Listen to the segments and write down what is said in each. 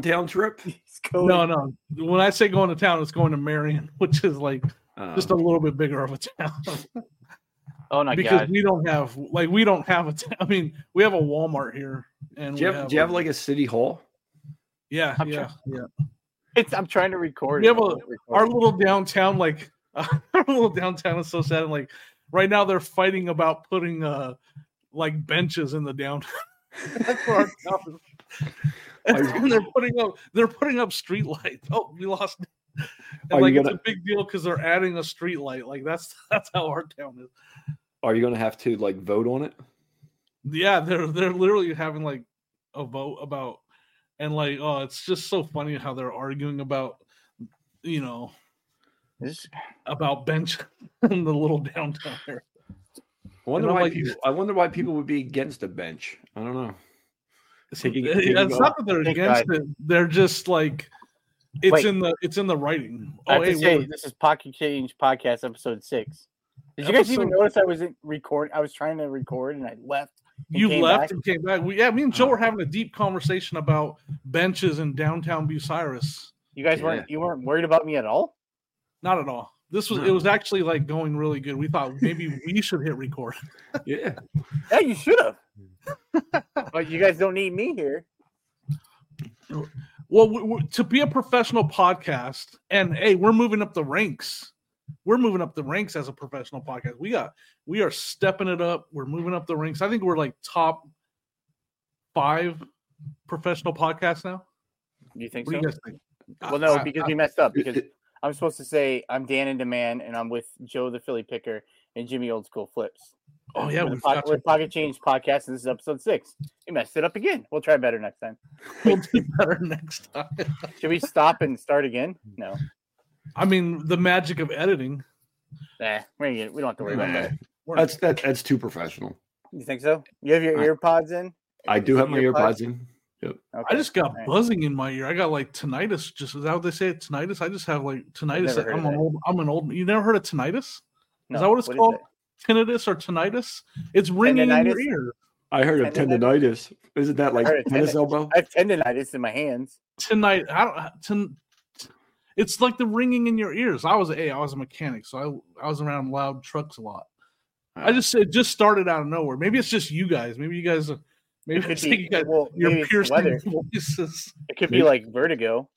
downtown trip? No, no. When I say going to town, it's going to Marion, which is like Uh, just a little bit bigger of a town. Oh my because god! we don't have like we don't have a. T- I mean, we have a Walmart here, and do you we have, do you have like a city hall? yeah, I'm yeah, yeah. It's, I'm trying to record. We it. have a- I'm recording. Our little downtown, like our little downtown, is so sad. And, Like right now, they're fighting about putting uh like benches in the downtown. That's where our town is. And they're putting up they're putting up street lights. Oh, we lost. And Are like it's gonna- a big deal because they're adding a street light. Like that's that's how our town is. Are you going to have to like vote on it? Yeah, they're they're literally having like a vote about and like oh, it's just so funny how they're arguing about you know This- about bench in the little downtown area. I wonder I'm why like- people. I wonder why people would be against a bench. I don't know. It's, Taking- it- taking it's not that they're Thank against it. They're just like it's Wait. in the it's in the writing. Oh, hey, say, this is Pocket Change Podcast episode six. Did you guys even notice I wasn't record? I was trying to record and I left. and you left back? and came back. We, yeah, me and Joe Oh. were having a deep conversation about benches in downtown Bucyrus. You guys Yeah. weren't. You weren't worried about me at all. Not at all. This was it was actually like going really good. We thought maybe we should hit record. Yeah. Yeah, you should have. but you guys don't need me here. Well, we, we- to be a professional podcast, and hey, we're moving up the ranks. We're moving up the ranks as a professional podcast. We got we are stepping it up. We're moving up the ranks. I think we're like top five professional podcasts now. You think What so? you think? Well, no, because I- we messed up. Because I'm supposed to say I'm Dan in Demand, and I'm with Joe the Philly Picker and Jimmy Old School Flips. oh yeah, we're, the we've po- got we're to, Pocket Change Podcast, and this is episode six. We messed it up again. We'll try better next time. we'll do better next time. Should we stop and start again? No. I mean, the magic of editing. Nah, we ain't get- we don't have to worry about that. that's that. That's too professional. You think so? You have your I- earpods in? I do have my earpods in. Okay. I just got alright. buzzing in my ear. I got like tinnitus. Just is that what they say? Tinnitus. I just have like tinnitus. I'm an old. I'm an old. You never heard of tinnitus? No, that what it's is called? it? Tinnitus or tinnitus? It's ringing in your ear. I heard of Tendonitis? tendonitis. Isn't that like tennis tendon- elbow? I have tendonitis in my hands. Tonight, I don't. Tin, it's like the ringing in your ears. I was a, hey, I was a mechanic, so I I was around loud trucks a lot. I ah. just it just started out of nowhere. Maybe it's just you guys. Maybe you guys. Maybe It it's could like be, you guys. well, Your maybe it's the piercing voices. It could be like vertigo.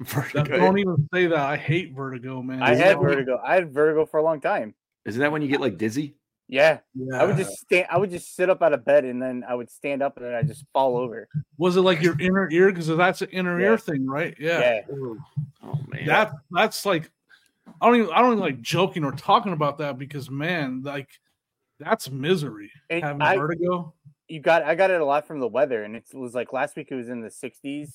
That- Don't even say that. I hate vertigo, man. I Isn't had vertigo. I had vertigo for a long time. Isn't that when you get like dizzy? Yeah, Yeah. I would just stand. I would just sit up out of bed and then I would stand up and then I just fall over. Was it like your inner ear? Because that's an inner Yeah. ear thing, right? Yeah. Yeah. Oh man. That that's like I don't even I don't even like joking or talking about that because man, like that's misery. And Having I- vertigo. You got. I got it a lot from the weather, and it was like last week. It was in the 60s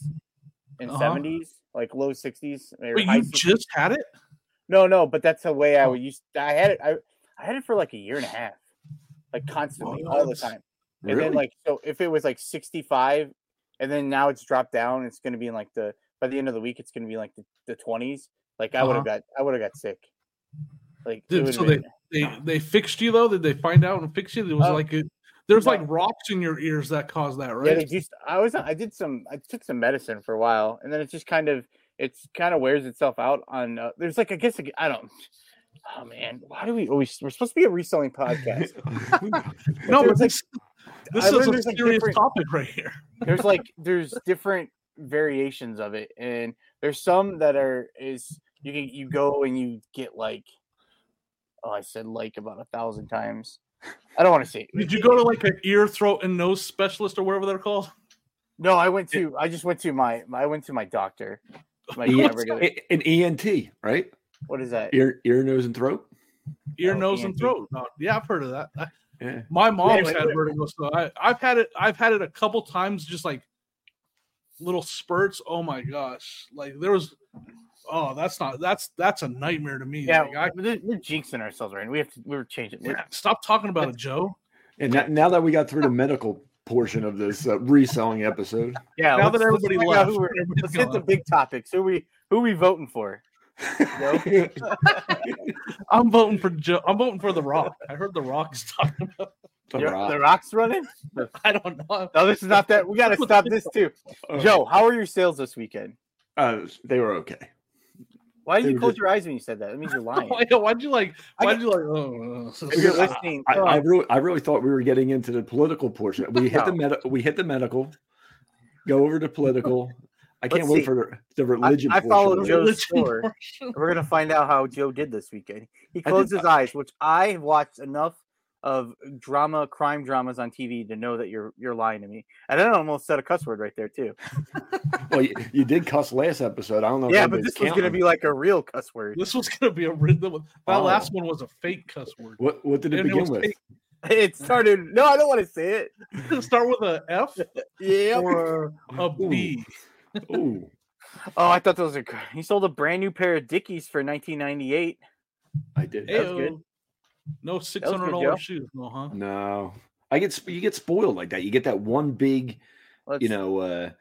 and Uh-huh. 70s, like low 60s. or Wait, you 60s. just had it? No, no, but that's the way I Oh. would use. I had it. I I had it for like a year and a half, like constantly, all the time. And really? then like so, if it was like 65, and then now it's dropped down, it's going to be in like the by the end of the week, it's going to be like the, the 20s. Like I would have got, I would have got sick. Like so they, been- they they fixed you though? Did they find out and fix you? It was Uh, like a, there's no. like rocks in your ears that cause that, right? they just. I was. I did some. I took some medicine for a while, and then it just kind of. It's kind of wears itself out on. Uh, there's like I guess I don't. Oh man, why do we always? We're supposed to be a reselling podcast. no, but like- this, I is a there's, like, serious topic right here. there's like there's different variations of it and there's some that are is you can you go and you get like oh i said like about a thousand times i don't want to see it. Did you go to like an ear, throat, and nose specialist or whatever they're called? no i went to i just went to my i went to my doctor my, E- an ENT, right? what is that Ear, ear, nose, and throat. Ear, Oh, nose, and throat. No, yeah, I've heard of that. I- Yeah. My mom's wait, had wait. vertigo, so I, I've had it. I've had it a couple times, just like little spurts. Oh my gosh! Like there was. Oh, that's not. That's that's a nightmare to me. yeah Like, I, we're, we're jinxing ourselves right we have to we're changing we're, yeah, stop talking about it, Joe. And that, now that we got through the medical portion of this uh, reselling episode, yeah Now let's- that let's everybody find left, who we're- everybody's let's hit the big topics who we who we voting for I'm voting for Joe. I'm voting for The Rock. I heard The Rock is talking about. The Rock. the Rock's running. I don't know. No, this is not that. We got to stop this too. Uh, Joe, how are your sales this weekend? uh, they were okay. Why did you close just- your eyes when you said that? That means you're lying. Why, why'd you like? I Why'd you like? Oh, If you're Because I- listening, I, I oh, really, I really thought we were getting into the political portion. We hit the med- we hit the medical, go over to political. I can't Let's wait see. for the, the religion. I portion followed. Joe's religion score. we're gonna find out how Joe did this weekend. He closed did- his eyes, which I have watched enough of drama, crime dramas on TV to know that you're you're lying to me. And then I almost said a cuss word right there too. Well, you, you did cuss last episode. I don't know. if Yeah, but anybody's this was gonna be like a real cuss word. This was gonna be a rhythm. That Oh. last one was a fake cuss word. What what did it And begin was with? fake. It started. No, I don't want to say it. It start with a F Yeah. or a B? Ooh, Oh, I thought those were. good. He sold a brand new pair of Dickies for 1998. I did. That was good. Ayo. No six good, hundred Joe. dollars shoes, no, huh? No, I get you get spoiled like that. You get that one big, Let's, you know, uh,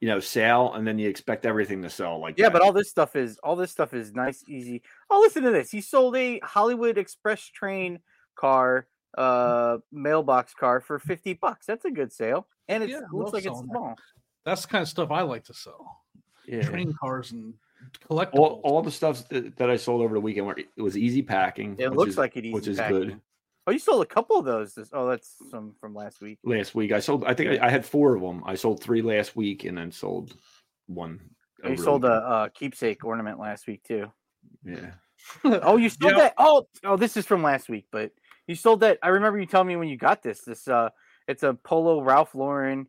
you know, sale, and then you expect everything to sell like Yeah, that. but all this stuff is all this stuff is nice, easy. Oh, listen to this. He sold a Hollywood Express train car, uh, mailbox car for 50 bucks. That's a good sale. And it Yeah, looks like it's selling that. small. That's the kind of stuff I like to sell. yeah. Train cars and collectibles. all, all the stuff that, that I sold over the weekend were it was easy packing. It looks is- like it easy which is packing. good. Oh, you sold a couple of those. This, oh, that's some from last week. Last week I sold. I think I, I had four of them. I sold three last week, and then sold one. You over the sold a, uh keepsake ornament last week too. yeah. Oh, you sold Yeah. that? Oh, oh, this is from last week, but you sold that. I remember you telling me when you got this. This uh, it's a polo Ralph Lauren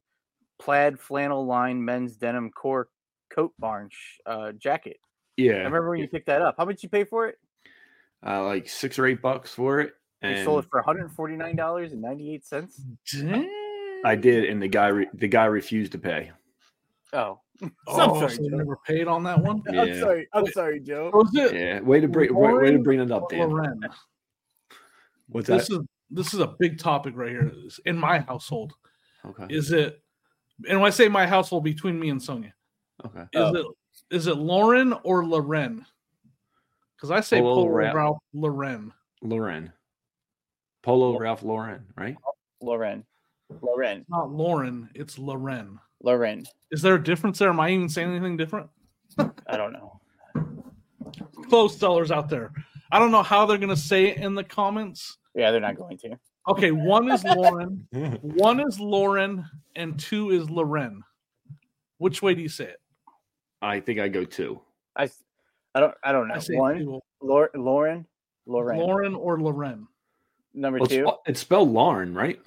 plaid flannel line men's denim core coat barn sh- uh, jacket. Yeah, I remember when you picked that up. How much you pay for it? Uh, like six or eight bucks for it, You sold it for one hundred forty nine dollars and ninety eight cents. I did, and the guy re- the guy refused to pay. Oh, Oh, I'm sorry, so you never paid on that one? Yeah. I'm sorry. I'm sorry, Joe. Was it Yeah. Way to bring way, way to bring it up, or Dan. Loren? What's? This is this is a big topic right here in my household. Okay. Is it? And when I say my household, between me and Sonia, Okay. is Oh. it is it Lauren or Loren? Because I say Polo Polo Ralph. Ralph Loren. Lauren. Polo Ralph Lauren, right? Loren, Loren, It's not Lauren, it's Loren. Loren. Is there a difference there? Am I even saying anything different? I don't know. Clothes sellers out there. I don't know how they're gonna say it in the comments. Yeah, they're not going to. Okay, one is Lauren, one is Lauren, and two is Loren. Which way do you say it? I think I go two. I, I don't. I don't know. I One, two. Lor- Lauren, Lauren. Lauren or Loren. Number Well, two, spe- it's spelled Lauren, right?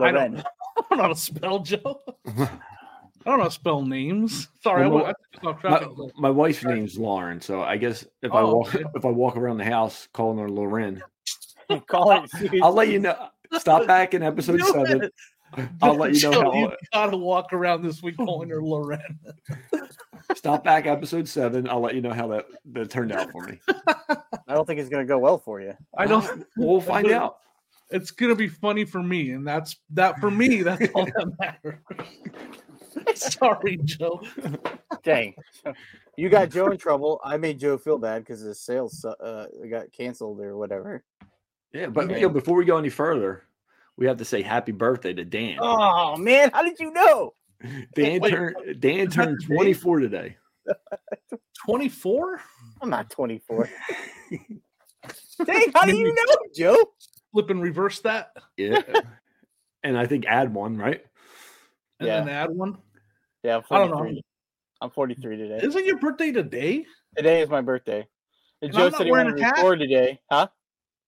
I don't I don't know how to spell Joe. I don't know how to spell names. Sorry, Well, I, I took off my, my wife's name's Lauren, so I guess if I Oh, walk okay. if I walk around the house calling her Lauren, Call it. I'll let you know. Stop back in episode seven. it. I'll let you know Joe, how. you gotta walk around this week calling her Loren. Stop back episode seven. I'll let you know how that, that turned out for me. I don't think it's gonna go well for you. I don't. We'll find out. It's gonna be funny for me, and that's that for me. That's all that matters. Sorry, Joe. Dang, you got Joe in trouble. I made Joe feel bad because his sales uh, got canceled or whatever. Yeah, but you know, before we go any further, we have to say happy birthday to Dan. Oh man, how did you know? Dan turned Dan turned 24 today. Twenty four. I'm not 24. Dang, how do you know, Joe? Flip and reverse that, Yeah. and I think add one, right? and Yeah. then add one. Yeah, I'm I don't know. 43. I'm 43 today. Isn't your birthday today? Today is my birthday. And And Joe I'm not said he wearing wanted a to hat? record today. Huh?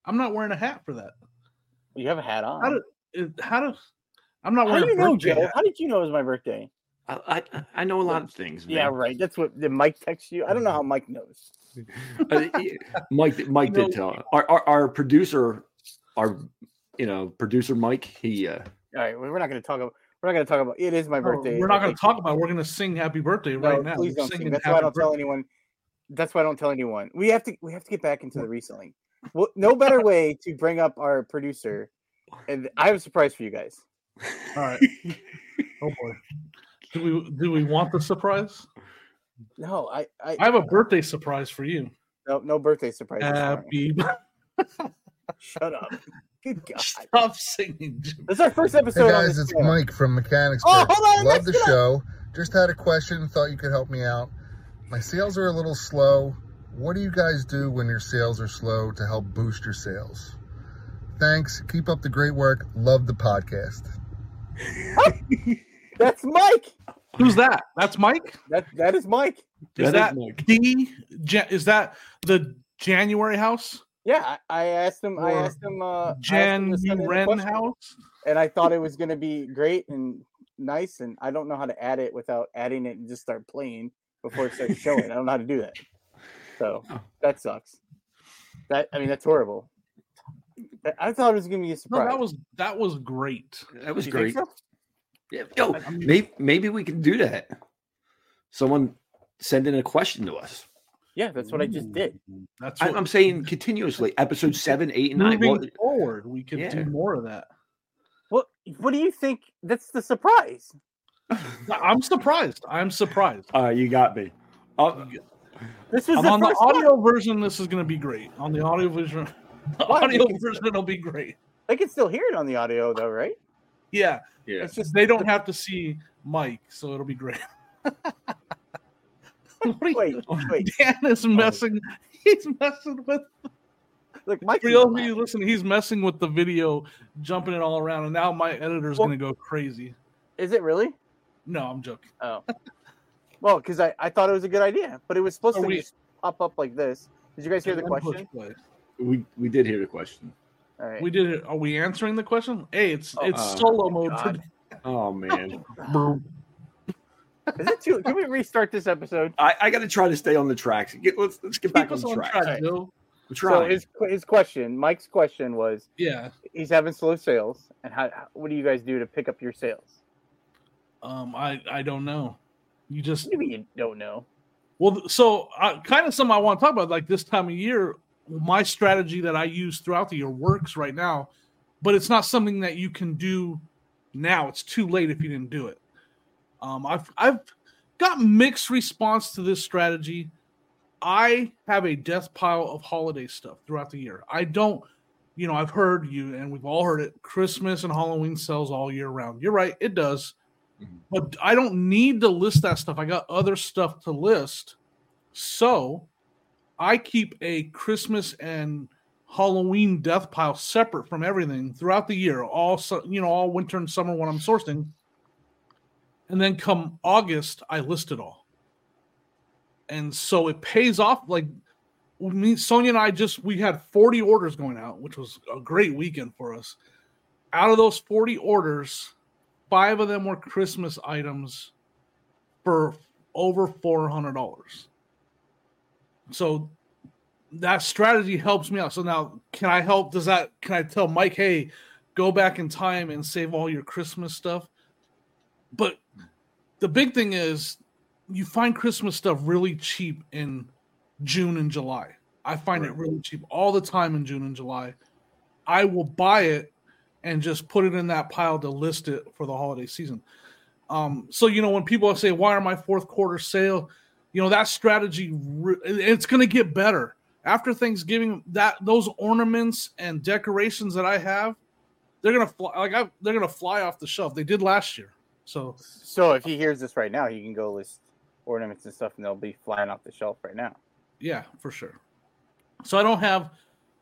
I'm not wearing a hat for that. You have a hat on. How do? How do? I'm not How wearing do you a know, Joe? hat. How did you know it was my birthday? I I, I know a lot of things. Yeah, right. That's what did Mike text you? I don't know how Mike knows. Uh, Mike Mike did tell our, our our producer, our you know producer Mike. He uh, All right, well, we're not going to talk about. We're not going to talk about. It is my birthday. We're not going to talk about. it. We're going to sing "Happy Birthday" No, right now. Please don't sing. That's why I don't tell anyone. That's why I don't tell anyone. We have to. We have to get back into the reselling. Well, no better way to bring up our producer. And I have a surprise for you guys. All right. Oh boy. Do we do we want the surprise? No, I. I, I have a birthday surprise for you. no, no birthday surprise. Happy. Shut up. Good God. Stop singing. This is our first episode. Hey on guys, it's channel. Mike from Mechanics. Oh, Perks. hold on, Love the get on. show. Just had a question. Thought you could help me out. My sales are a little slow. What do you guys do when your sales are slow to help boost your sales? Thanks. Keep up the great work. Love the podcast. That's Mike. Who's that? That's Mike. That that is Mike. Is That that, is Mike. the? Ja- Is that the January house? Yeah, I, I asked him. I asked him. Uh, I asked him Jan to send in a Ren house? and I thought it was going to be great and nice. And I don't know how to add it without adding it and just start playing before it starts showing. I don't know how to do that. So Oh. that sucks. That I mean, that's horrible. I thought it was going to be a No, surprise. that was that was great. That was great. so? Yeah. Yo, maybe maybe we can do that. Someone send in a question to us. Yeah, that's what I just did. That's I, what, I'm saying continuously. Episode seven, eight, and nine. moving Well, forward. We can Yeah. do more of that. What What do you think? That's the surprise. I'm surprised. I'm surprised. uh, you got me. Uh, This was I'm the on the first one. audio version. This is going to be great. On the audio version, the Why? audio Because- version will be great. They can still hear it on the audio, though, right? Yeah, yeah. It's just they don't have to see Mike, so it'll be great. What you- wait, wait. Dan is messing. He's messing with. Look, Mike. For those of you listening, he's messing with the video, jumping it all around, and now my editor's Well- going to go crazy. Is it really? No, I'm joking. Oh. well, because I, I thought it was a good idea, but it was supposed Are to we- just pop up like this. Did you guys hear the question? We we did hear the question. All right. We did it. Are we answering the question? Hey, it's Oh, it's uh, solo mode. God. Oh man, Is it too? Can we restart this episode? I, I got to try to stay on the tracks. Get, let's let's get back on the on track. track, Alright. So his his question, Mike's question was, Yeah. he's having slow sales, and how? how- What do you guys do to pick up your sales? Um, I I don't know. You just What you don't know? well, so uh, kind of something I want to talk about. Like this time of year, my strategy that I use throughout the year works right now, but it's not something that you can do now. It's too late if you didn't do it. Um, I've I've got mixed response to this strategy. I have a death pile of holiday stuff throughout the year. I don't, you know, I've heard you and we've all heard it. Christmas and Halloween sells all year round. You're right, it does. Mhm. But I don't need to list that stuff. I got other stuff to list. So I keep a Christmas and Halloween death pile separate from everything throughout the year, all you know, all winter and summer when I'm sourcing. And then come August, I list it all. And so it pays off. Like me, Sonia and I just we had 40 orders going out, which was a great weekend for us. Out of those 40 orders, five of them were Christmas items for over $400. So that strategy helps me out. So now, can I help? Does that, can I tell Mike, hey, go back in time and save all your Christmas stuff? But the big thing is, you find Christmas stuff really cheap in June and July. I find it really cheap all the time in June and July. I will buy it and just put it in that pile to list it for the holiday season. Um, so you know when people say, "Why are my fourth quarter sale?" You know that strategy. re- It's going to get better after Thanksgiving. That those ornaments and decorations that I have, they're gonna fly like I, they're gonna fly off the shelf. They did last year. So So if he hears this right now, he can go list ornaments and stuff, and they'll be flying off the shelf right now. Yeah, for sure. So I don't have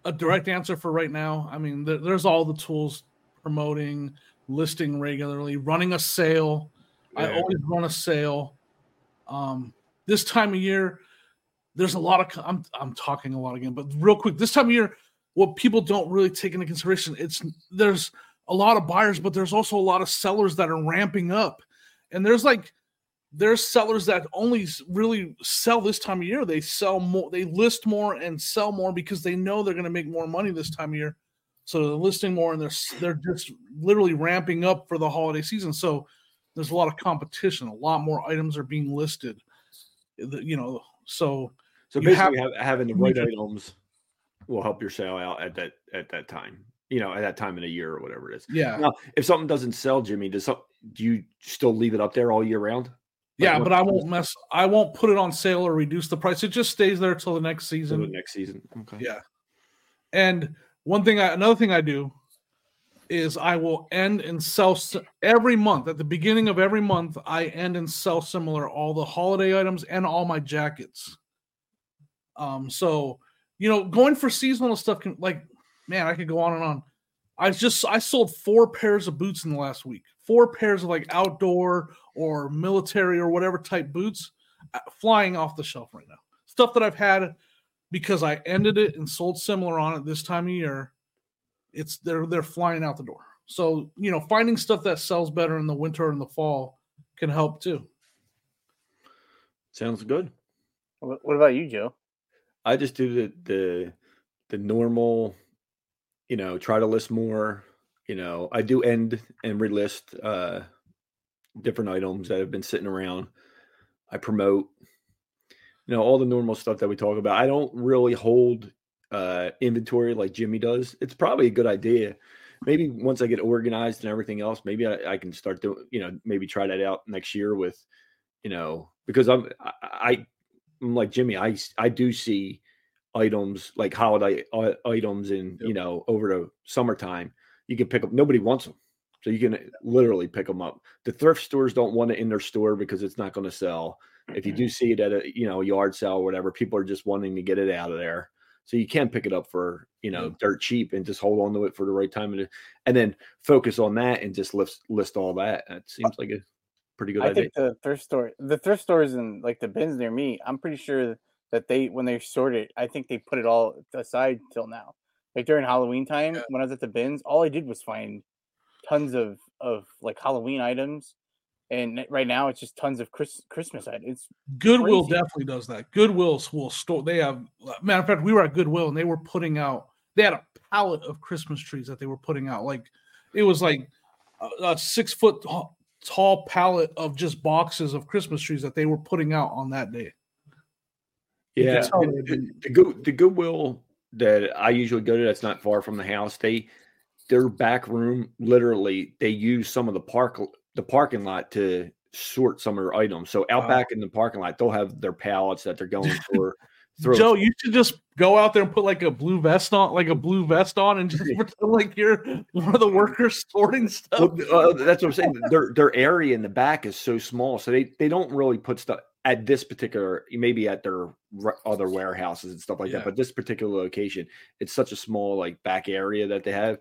a direct answer for right now. I mean, there, there's all the tools promoting, listing regularly, running a sale. I always run a sale. Um, this time of year, there's a lot of. I'm I'm talking a lot again, but real quick, this time of year, what people don't really take into consideration, it's there's a lot of buyers, but there's also a lot of sellers that are ramping up, and there's like there's sellers that only really sell this time of year. They sell more, they list more and sell more because they know they're going to make more money this time of year. So they're listing more and they're they're just literally ramping up for the holiday season. So there's a lot of competition. A lot more items are being listed. Eh, you know, so So basically, have, having the right items will help your sale out at that at that time. You know, at that time in the year or whatever it is. yeah, Now, if something doesn't sell, Jimmy, does some, do you still leave it up there all year round? yeah, but I won't mess. I won't put it on sale or reduce the price. It just stays there till the next season. the next season. Okay. Yeah. And one thing, I, another thing I do is I will end and sell every month. At the beginning of every month, I end and sell similar all the holiday items and all my jackets. Um, so you know, going for seasonal stuff can like, man, I could go on and on. I just I sold four pairs of boots in the last week. Four pairs of like outdoor or military or whatever type boots uh, flying off the shelf right now. Stuff that I've had because I ended it and sold similar on it this time of year it's they're they're flying out the door. So you know, finding stuff that sells better in the winter and the fall can help too. Sounds good. What about you, Joe? I just do the the the normal, you know, try to list more. You know, I do end and relist uh different items that have been sitting around. I promote, you know, all the normal stuff that we talk about. I don't really hold uh, inventory like Jimmy does, it's probably a good idea. Maybe once I get organized and everything else, maybe I, I can start doing, you know, maybe try that out next year with, you know, because I'm, I, I'm like Jimmy, I, I do see items like holiday uh, items in, yep. you know, over the summertime, you can pick up, nobody wants them. So you can literally pick them up. The thrift stores don't want it in their store because it's not going to sell. If you mm-hmm. do see it at a you know yard sale or whatever, people are just wanting to get it out of there. So you can pick it up for you know dirt cheap and just hold on to it for the right time and and then focus on that and just list list all that. That uh seems like a pretty good I idea. think the thrift store, the thrift stores and like the bins near me, I'm pretty sure that they when they sort it, I think they put it all aside till now. Like during Halloween time, when I was at the bins, all I did was find tons of of like Halloween items and right now it's just tons of Chris, Christmas items. It's Goodwill crazy. definitely does that. Goodwill will store. They have matter of fact, we were at Goodwill and they were putting out. They had a pallet of Christmas trees that they were putting out. Like it was like a, a six foot tall pallet of just boxes of Christmas trees that they were putting out on that day. Yeah, the, the, the Goodwill that I usually go to that's not far from the house. They their back room literally they use some of the park the parking lot to sort some of their items. So out wow. back in the parking lot, they'll have their pallets that they're going for. Joe, you should just go out there and put like a blue vest on, like a blue vest on, and just pretend like you're one of the workers sorting stuff. Well, uh, that's what I'm saying. their their area in the back is so small, so they they don't really put stuff at this particular, maybe at their other warehouses and stuff like yeah. that. But this particular location, it's such a small like back area that they have.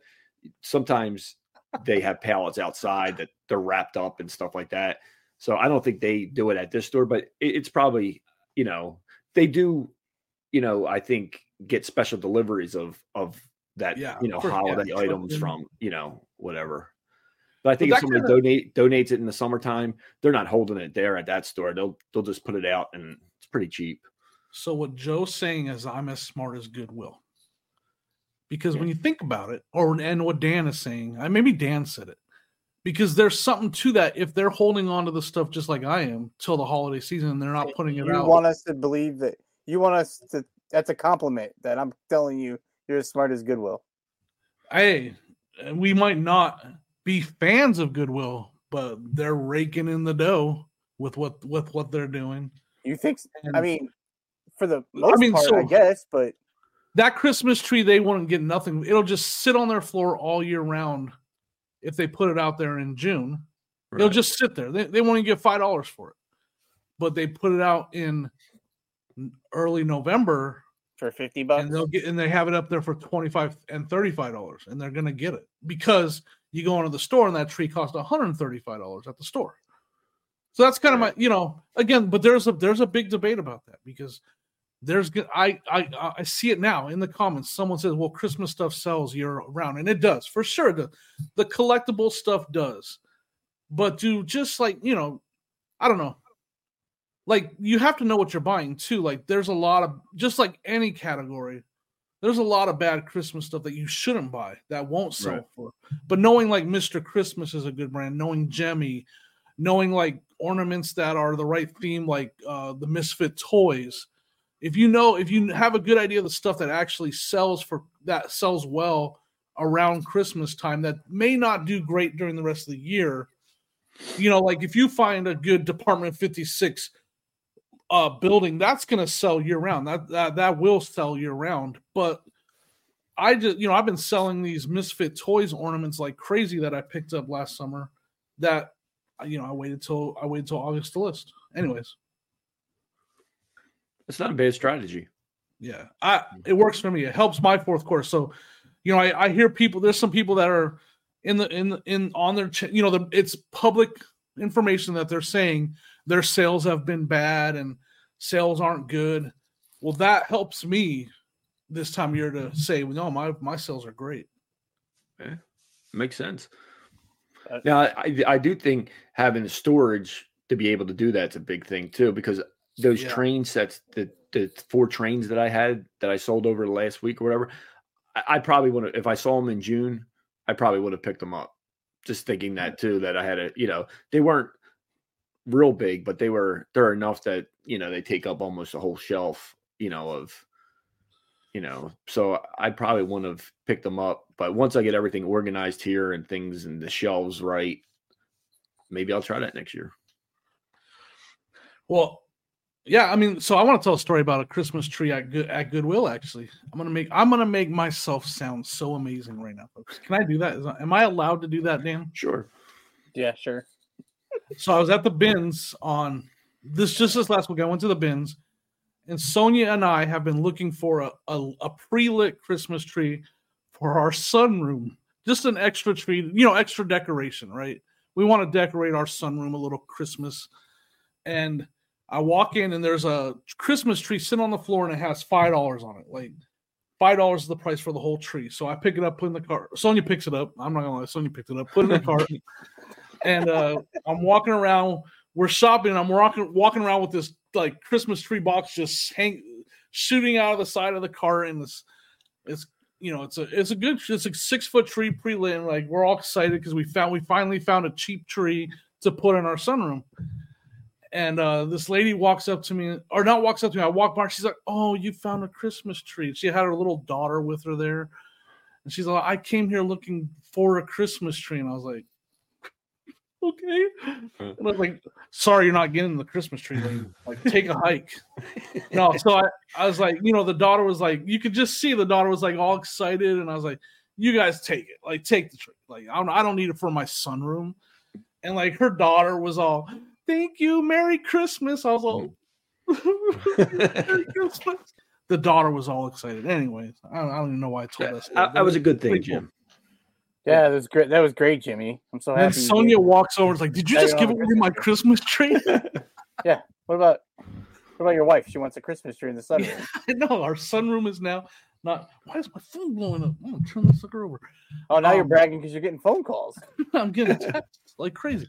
Sometimes they have pallets outside that they're wrapped up and stuff like that. So I don't think they do it at this store, but it's probably, you know, they do, you know, I think get special deliveries of of that, yeah, you know, holiday yeah, items from, you know, whatever. But I think if somebody kinda... donate donates it in the summertime, they're not holding it there at that store. They'll they'll just put it out and it's pretty cheap. So what Joe's saying is I'm as smart as Goodwill because yeah. when you think about it, or and what Dan is saying, I maybe Dan said it, because there's something to that. If they're holding on to the stuff just like I am till the holiday season, and they're not putting it you out. You want us to believe that you want us to. That's a compliment that I'm telling you. You're as smart as Goodwill. Hey, we might not be fans of Goodwill, but they're raking in the dough with what with what they're doing. You think? And, I mean, for the most I mean, part, so, I guess, but that Christmas tree, they won't get nothing. It'll just sit on their floor all year round if they put it out there in June. Right. It'll just sit there. They, they won't even get five dollars for it. But they put it out in early November for 50 bucks. And they'll get and they have it up there for 25 and 35 dollars and they're gonna get it because you go into the store and that tree costs 135 dollars at the store. So that's kind of my, you know, again, but there's a there's a big debate about that because there's I I I see it now in the comments. Someone says, "Well, Christmas stuff sells year round," and it does for sure. The the collectible stuff does, but do just like you know, I don't know. Like you have to know what you're buying too. Like there's a lot of just like any category, there's a lot of bad Christmas stuff that you shouldn't buy that won't sell right. for. But knowing like Mr. Christmas is a good brand, knowing Gemmy, knowing like ornaments that are the right theme, like uh, the Misfit toys if you know if you have a good idea of the stuff that actually sells for that sells well around christmas time that may not do great during the rest of the year you know like if you find a good department 56 uh building that's going to sell year round that, that that will sell year round but I just you know I've been selling these Misfit Toys ornaments like crazy that I picked up last summer. That you know I waited till I waited till August to list. Anyways, It's not a bad strategy. yeah, I it works for me. It helps my fourth quarter. So, you know, I, I hear people. There's some people that are in the in in on their ch- you know the, it's public information that they're saying their sales have been bad and sales aren't good. Well, that helps me this time of year to say, no, my my sales are great. Yeah, makes sense. Uh, Now, I, I do think having storage to be able to do that's a big thing too, because those Yeah. train sets, the the four trains that I had that I sold over the last week or whatever, I, I probably would have if I saw them in June, I probably would have picked them up. Just thinking that too, that I had a you know they weren't real big, but they were they're enough that you know they take up almost a whole shelf, you know of you know so i probably wouldn't have picked them up but once i get everything organized here and things and the shelves right maybe i'll try that next year Well, yeah, I mean, so I want to tell a story about a Christmas tree at Good at Goodwill. Actually, I'm gonna make I'm gonna make myself sound so amazing right now, folks. Can I do that? Is, am I allowed to do that, Dan? sure Yeah, sure. So I was at the bins on this just this last week. I went to the bins, and Sonia and I have been looking for a, a, a pre-lit Christmas tree for our sunroom. Just an extra tree, you know, extra decoration, right? We want to decorate our sunroom a little Christmas. And I walk in and there's a Christmas tree sitting on the floor and it has five dollars on it. Like five dollars is the price for the whole tree. So I pick it up, put in the cart. Sonia picks it up. I'm not gonna lie, Sonia picked it up, put it in the cart. and uh I'm walking around. We're shopping. I'm walking walking around with this like Christmas tree box just hang shooting out of the side of the cart, and it's it's you know it's a it's a good it's a six foot tree pre lit. And like we're all excited because we found we finally found a cheap tree to put in our sunroom. And uh, this lady walks up to me, or not walks up to me. I walk by. She's like, "Oh, you found a Christmas tree." She had her little daughter with her there, and she's like, "I came here looking for a Christmas tree," and I was like, "Okay." And I was like, "Sorry, you're not getting the Christmas tree. Lady. Like, take a hike." no, so I, I was like, you know, the daughter was like, you could just see the daughter was like all excited, and I was like, "You guys take it, like, take the tree. Like, I don't, I don't need it for my sunroom." And like her daughter was all, "Thank you, Merry Christmas." I was all, Merry Christmas. The daughter was all excited. Anyways, I don't, I don't even know why I told us. that, that was a good thing Pretty cool. jim Yeah, that was great. That was great, Jimmy. I'm so And happy. then you Sonia walks over. and is like, "Did you just give away my Christmas tree?" Yeah. What about what about your wife? She wants a Christmas tree in the sunroom. I know our sunroom is now not. Why is my phone blowing up? I'm gonna turn this sucker over. Oh, now you're Um, bragging because you're getting phone calls. I'm getting texts like crazy.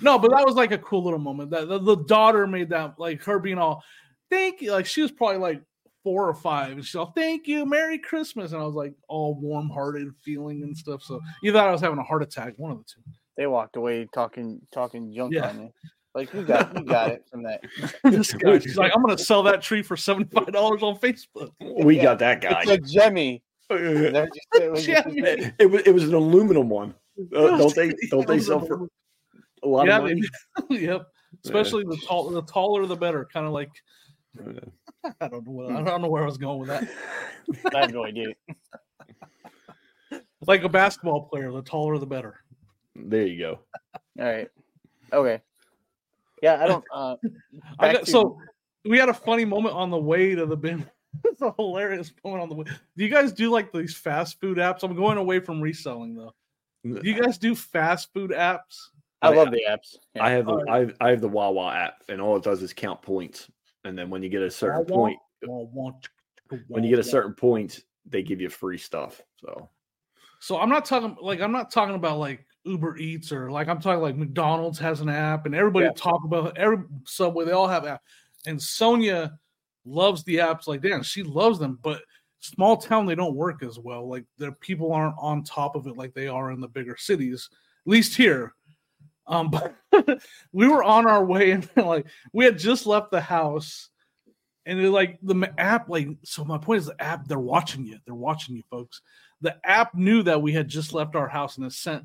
No, but that was like a cool little moment. That the, the daughter made that like her being all, "Thank you." Like she was probably like four or five, and she's all, "Thank you, Merry Christmas," and I was like all warm hearted feeling and stuff. So you thought I was having a heart attack, one of the two. They walked away talking talking junk Yeah. on you. Like you got you got it from that. this guy, she's like, "I'm gonna sell that tree for seventy five dollars on Facebook." we Yeah. got that guy It's a Gemmy. it, Never just said it was just a Gemmy. Gemmy. was, it was an aluminum one Uh, don't they don't they sell for a lot yeah, of money yep. Especially the tall, the taller the better. Kind of like I don't know. What, I don't know where I was going with that. I have no idea. Like a basketball player, the taller the better. there you go All right. Okay. Yeah, I don't. Uh, I got, to- so we had a funny moment on the way to the bin. it's a hilarious moment on the way. Do you guys do like these fast food apps? I'm going away from reselling though. Do you guys do fast food apps? I love the apps. Yeah. I have the I have, I have the Wawa app, and all it does is count points. And then when you get a certain Wawa? point, Well, want- when you get a certain point, they give you free stuff. So So I'm not talking like I'm not talking about like Uber Eats or like I'm talking like McDonald's has an app and everybody Yeah. talk about every Subway they all have app. And Sonia loves the apps like Dan. She loves them, but small town they don't work as well. Like the people aren't on top of it like they are in the bigger cities. At least here. Um, but we were on our way and like we had just left the house and it like the app like so my point is the app they're watching you they're watching you folks the app knew that we had just left our house and it sent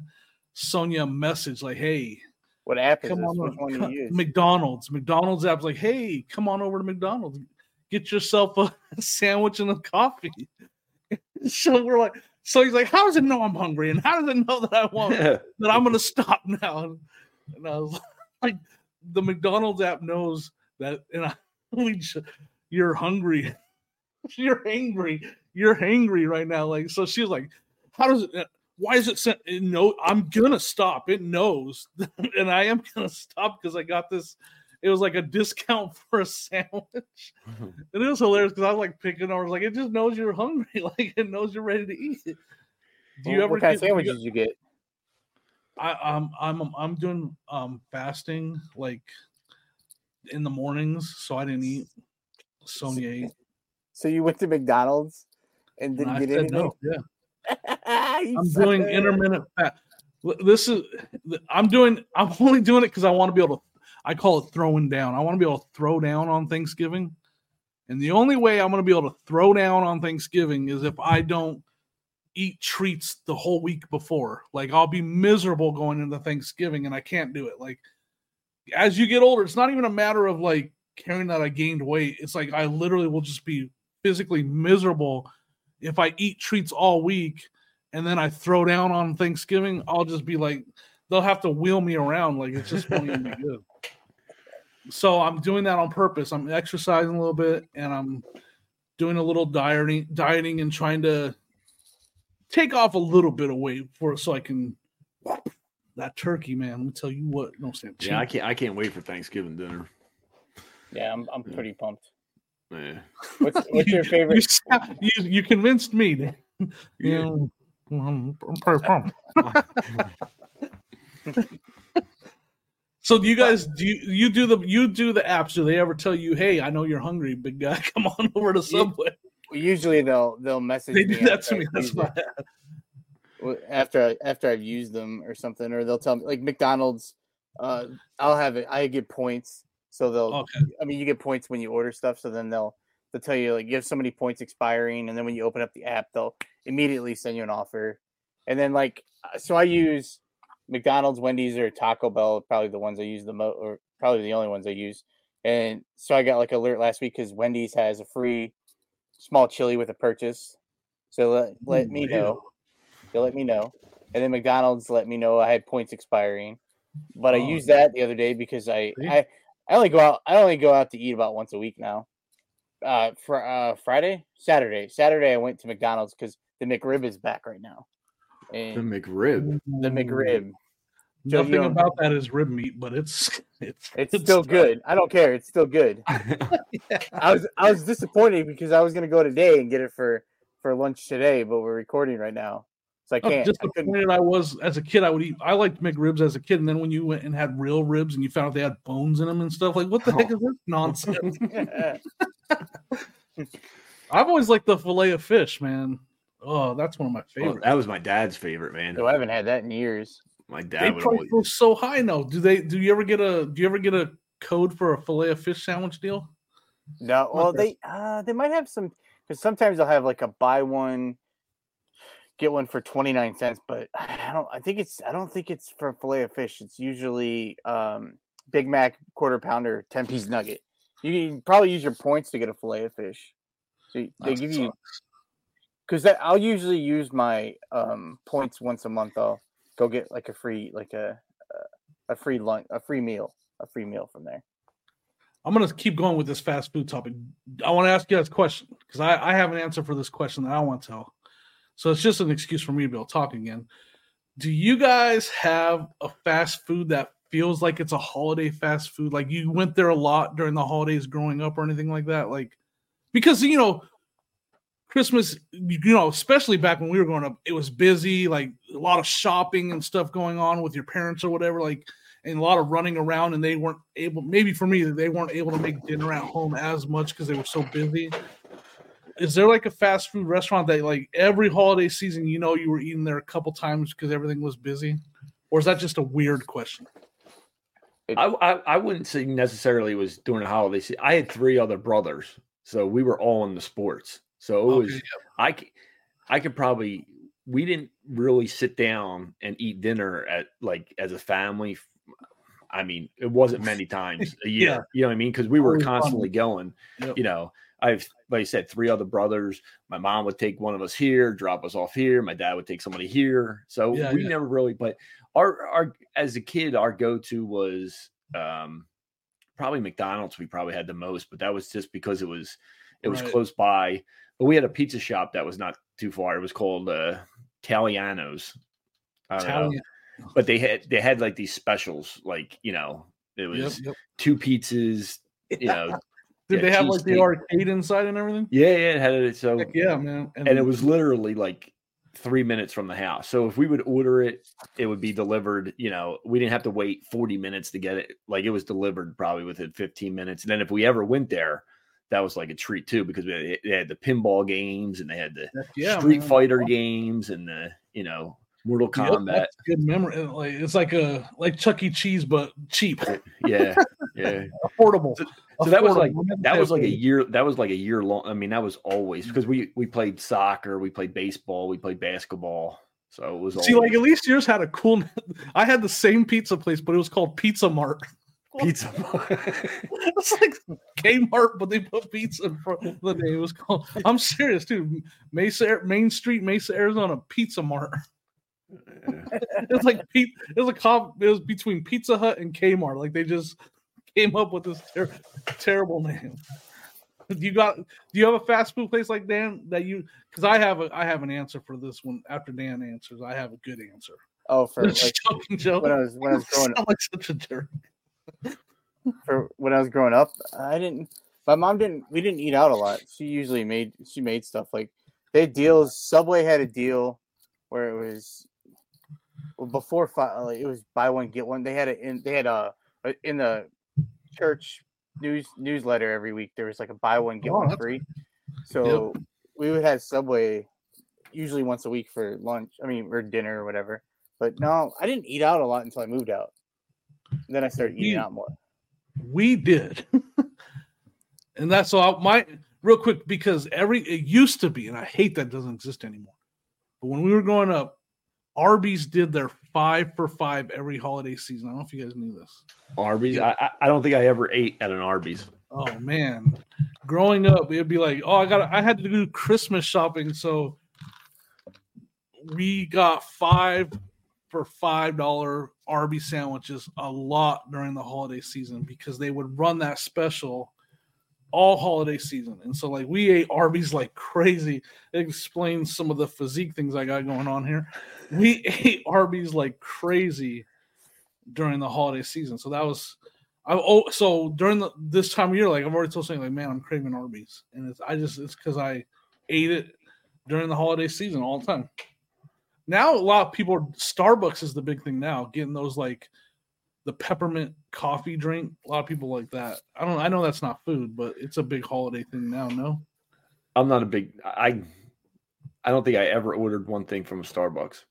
Sonia a message like, "Hey, What app is come on, Which come-? McDonald's." McDonald's app's like, "Hey, come on over to McDonald's, get yourself a sandwich and a coffee." so we're like, so he's like, how does it know I'm hungry, and how does it know that I want that I'm gonna stop now? And I was like, the McDonald's app knows that, and I, we you're hungry, you're angry, you're hangry right now. Like, so she's like, how does it? Why is it sent? It know I'm gonna stop. It knows, and I am gonna stop because I got this. It was like a discount for a sandwich, and it was hilarious because I was like picking over. Like it just knows you're hungry. Like it knows you're ready to eat. Do you What- ever what kind of sandwiches did you get? I, I'm I'm I'm doing um fasting like in the mornings, so I didn't eat. Sonia ate. So you went to McDonald's and and didn't I get anything? no. Yeah, I'm doing intermittent fast. This is I'm doing. I'm only doing it because I want to be able to. I call it throwing down. I want to be able to throw down on Thanksgiving, and the only way I'm going to be able to throw down on Thanksgiving is if I don't eat treats the whole week before. Like I'll be miserable going into Thanksgiving, and I can't do it. Like as you get older, it's not even a matter of like caring that I gained weight. It's like I literally will just be physically miserable if I eat treats all week and then I throw down on Thanksgiving. I'll just be like, they'll have to wheel me around. Like it's just won't even be good. So I'm doing that on purpose. I'm exercising a little bit and I'm doing a little dieting, dieting and trying to take off a little bit of weight for so I can that turkey, man. Let me tell you what. No, Sam. Yeah, I can't. I can't wait for Thanksgiving dinner. Yeah, I'm, I'm pretty pumped. Yeah. What's, what's your favorite? sa- you, you convinced me. Dan. You know, I'm, I'm pretty pumped. so do you guys do you, you do the you do the apps? Do they ever tell you, "Hey, I know you're hungry, big guy. Come on over to Subway." Usually they'll they'll message They me do that to me. That's why. after I, after I've used them or something, or they'll tell me like McDonald's. Uh, I'll have it. I get points, so they'll. Okay. I mean, you get points when you order stuff, so then they'll they'll tell you like you have so many points expiring, and then when you open up the app, they'll immediately send you an offer, and then like uh, so I use McDonald's, Wendy's, or Taco Bell, probably the ones I use the most, or probably the only ones I use, and so I got like alert last week because Wendy's has a free small chili with a purchase, so let let me know. They let me know, and then McDonald's let me know I had points expiring, but I Oh, used that the other day because I I I only go out I only go out to eat about once a week now. Uh, for uh Friday, Saturday, Saturday I went to McDonald's because the McRib is back right now, The and McRib. the McRib mm. Joe, you Nothing don't- about that is rib meat, but it's it's it's still good. I don't care. It's still good. Yeah. I was I was disappointed because I was gonna go today and get it for for lunch today, but we're recording right now, so I Oh, can't. just I couldn't- disappointed I was as a kid. I would eat. I liked McRibs as a kid, and then when you went and had real ribs and you found out they had bones in them and stuff, like what the heck oh. is this nonsense? I've always liked the fillet of fish, man. Oh, that's one of my Well, favorites. that was my dad's favorite, man. so I haven't had that in years. My they dad would price always. those so high now. Do they? Do you ever get a? Do you ever get a code for a fillet of fish sandwich deal? No, well Okay. they uh they might have some because sometimes they'll have like a buy one get one for 29 cents, but I don't I think it's I don't think it's for fillet of fish. It's usually um Big Mac quarter pounder 10 piece nugget. You can probably use your points to get a fillet of fish. So they That give you sucks. Because I'll usually use my um points once a month. I'll go get like a free like a a free lunch a free meal a free meal from there. I'm gonna keep going with this fast food topic. I want to ask you guys a question because I, I have an answer for this question that I want to tell. So it's just an excuse for me to be able to talk again. Do you guys have a fast food that feels like it's a holiday fast food? Like you went there a lot during the holidays growing up or anything like that? Like because you know Christmas, you know, especially back when we were growing up, it was busy, like a lot of shopping and stuff going on with your parents or whatever. Like and a lot of running around and they weren't able maybe for me they weren't able to make dinner at home as much because they were so busy is there like a fast food restaurant that like every holiday season you know you were eating there a couple times because everything was busy or is that just a weird question I, I I wouldn't say necessarily it was during the holiday season. I had three other brothers, so we were all in the sports. So it was I, I I could probably we didn't really sit down and eat dinner at like as a family. I mean, it wasn't many times a year. Yeah. You know what I mean? Because we were Always fun. constantly going. Yep. You know, I've like I said, three other brothers. My mom would take one of us here, drop us off here. My dad would take somebody here. So Yeah, we yeah. never really. But our our as a kid, our go to was um probably McDonald's. We probably had the most, but that was just because it was it was Right. close by. But we had a pizza shop that was not too far. It was called uh don't know. But they had they had like these specials, like you know, it was Yep, yep. two pizzas, you know. Did yeah, they have like the cheesesteak. arcade inside and everything? Yeah, yeah, it had it. So Heck yeah, man. and it was literally like three minutes from the house. So if we would order it, it would be delivered. You know, we didn't have to wait 40 minutes to get it. Like it was delivered probably within 15 minutes. And then if we ever went there, that was like a treat too, because they had the pinball games and they had the yeah, Street man. Fighter games and the, you know, Mortal Yep, Kombat. that's good memory. uh, Like it's like a like Chuck E. Cheese, but cheap, Yeah. Yeah. affordable. So that was like that was like a year that was like a year long. I mean, that was always because we we played soccer, we played baseball, we played basketball. So it was See, always like at least yours had a cool. I had the same pizza place, but it was called Pizza Mart. Pizza. It's like Kmart, but they put pizza in front of the name. It was called. I'm serious, dude. Mesa Main Street, Mesa, Arizona, Pizza Mart. it's like Pete. It was a cop. It was between Pizza Hut and Kmart. Like they just came up with this ter- terrible name. Do you got? Do you have a fast food place like Dan that you? Because I have a. I have an answer for this one. After Dan answers, I have a good answer. Oh, for like Just joking, Joe. when I was when I was growing Sound like such a jerk. For when I was growing up, I didn't. My mom didn't. We didn't eat out a lot. She usually made. She made stuff like they had deals. Subway had a deal where it was well, before fi- like, it was buy one get one. They had it in. They had a in the church news newsletter every week. There was like a buy one get Oh, one free. So we would have Subway usually once a week for lunch. I mean, or dinner or whatever. But no, I didn't eat out a lot until I moved out. Then I started eating You- out more. We did, and that's all. My real quick because every it used to be, and I hate that doesn't exist anymore. But when we were growing up, Arby's did their five for five every holiday season. I don't know if you guys knew this. Arby's. I, I- I don't think I ever ate at an Arby's. Oh man, growing up, it'd be like, oh, I got, I had to do Christmas shopping, so we got five for five dollar Arby's sandwiches a lot during the holiday season because they would run that special all holiday season, and so like we ate Arby's like crazy. It explains some of the physique things I got going on here. We ate Arby's like crazy during the holiday season, so that was I oh so during the, this time of year, like I've already told saying like, man, I'm craving Arby's, and it's I just it's because I ate it during the holiday season all the time. Now a lot of people Starbucks is the big thing now, getting those like the peppermint coffee drink. A lot of people like that. I don't I know that's not food, but it's a big holiday thing now. No, I'm not a big. I. I don't think I ever ordered one thing from a Starbucks.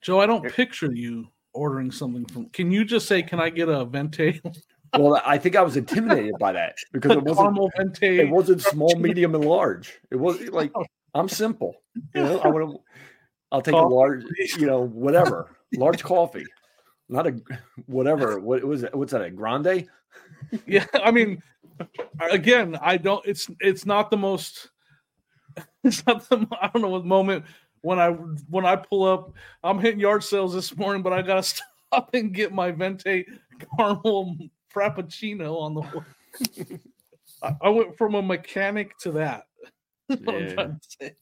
Joe, I don't picture you ordering something from. Can you just say, "Can I get a venti, Well, I think I was intimidated by that because it wasn't. caramel venti"? It wasn't small, medium, and large. It was like I'm simple. You know, I want to. I'll take a large. You know, whatever. Large coffee, not a whatever. What was it? What's that? A grande? Yeah, I mean, again, I don't. It's it's not the most. It's not the. I don't know what moment when I when I pull up. I'm hitting yard sales this morning, but I gotta stop and get my venti caramel frappuccino on the way. I, I went from a mechanic to that. That's what I'm Yeah. trying to say.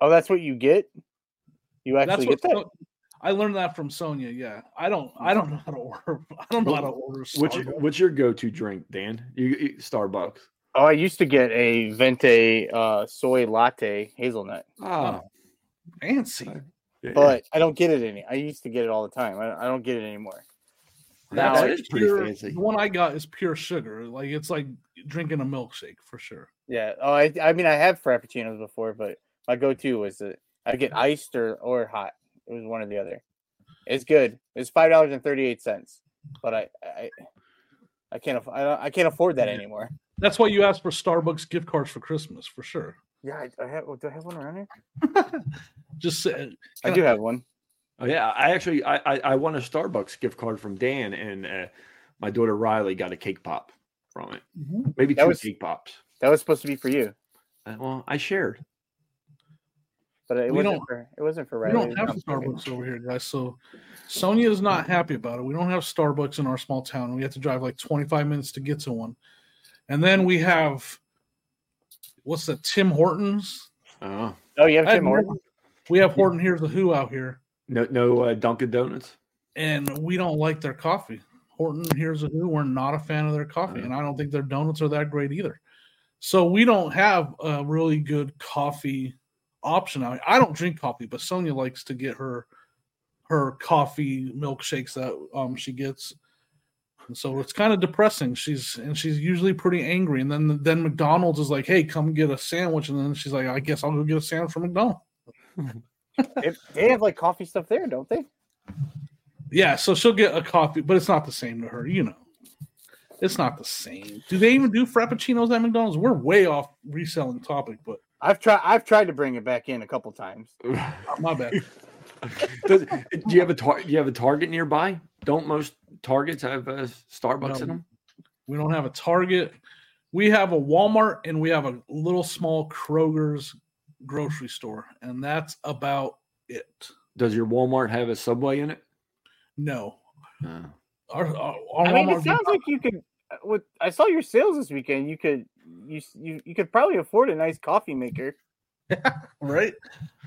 Oh, that's what you get. You That's actually what get that. I learned that from Sonia. Yeah, I don't. I don't know how to order. I don't know how to order. What's your, what's your go-to drink, Dan? You, you Starbucks. Oh, I used to get a venti uh, soy latte hazelnut, Ah, fancy? yeah. but I don't get it any. I used to get it all the time. I, I don't get it anymore. that, now that it's pretty pure- fancy. The one I got is pure sugar. Like it's like drinking a milkshake for sure. Yeah. Oh, I, I mean, I have frappuccinos before, but my go-to was that I get iced or or hot. It was one or the other. It's good. It's five dollars and thirty-eight cents, but I I I can't aff- I, don't- I can't afford that Yeah. anymore. That's why you asked for Starbucks gift cards for Christmas for sure. Yeah, I, I have. Do I have one around here? Just say, I do have one. Oh yeah, I actually I, I I won a Starbucks gift card from Dan, and uh, my daughter Riley got a cake pop from it. Maybe That two was- cake pops. That was supposed to be for you, Uh, Well, I shared. But it We wasn't don't- for it wasn't for We don't have I'm kidding. Starbucks over here, guys. So Sonia is not happy about it. We don't have Starbucks in our small town. We have to drive like 25 minutes to get to one. And then we have what's that? Tim Hortons. Oh, Oh, you have Tim Hortons. We have Horton Hears the Who out here, no, no uh, Dunkin' Donuts. and we don't like their coffee. Horton Hears the Who. We're not a fan of their coffee, and I don't think their donuts are that great either. So we don't have a really good coffee option. I, I don't drink coffee, but Sonia likes to get her her coffee milkshakes that um she gets. And so it's kind of depressing. She's and she's usually pretty angry. And then then McDonald's is like, "Hey, come get a sandwich." And then she's like, "I guess I'll go get a sandwich from McDonald's." They- they have like coffee stuff there, don't they? Yeah, so she'll get a coffee, but it's not the same to her, you know. It's not the same. Do they even do frappuccinos at McDonald's? We're way off reselling topic, but I've tried. I've tried to bring it back in a couple times. uh, my bad. Does, do you have a tar- do you have a Target nearby? Don't most Targets have uh, Starbucks in them? We don't have a Target. We have a Walmart and we have a little small Kroger's grocery store, and that's about it. Does your Walmart have a Subway in it? No. Uh, Our, our, our I mean, Walmart it sounds like you could. uh, With I saw your sales this weekend. You could you you, you could probably afford a nice coffee maker. right?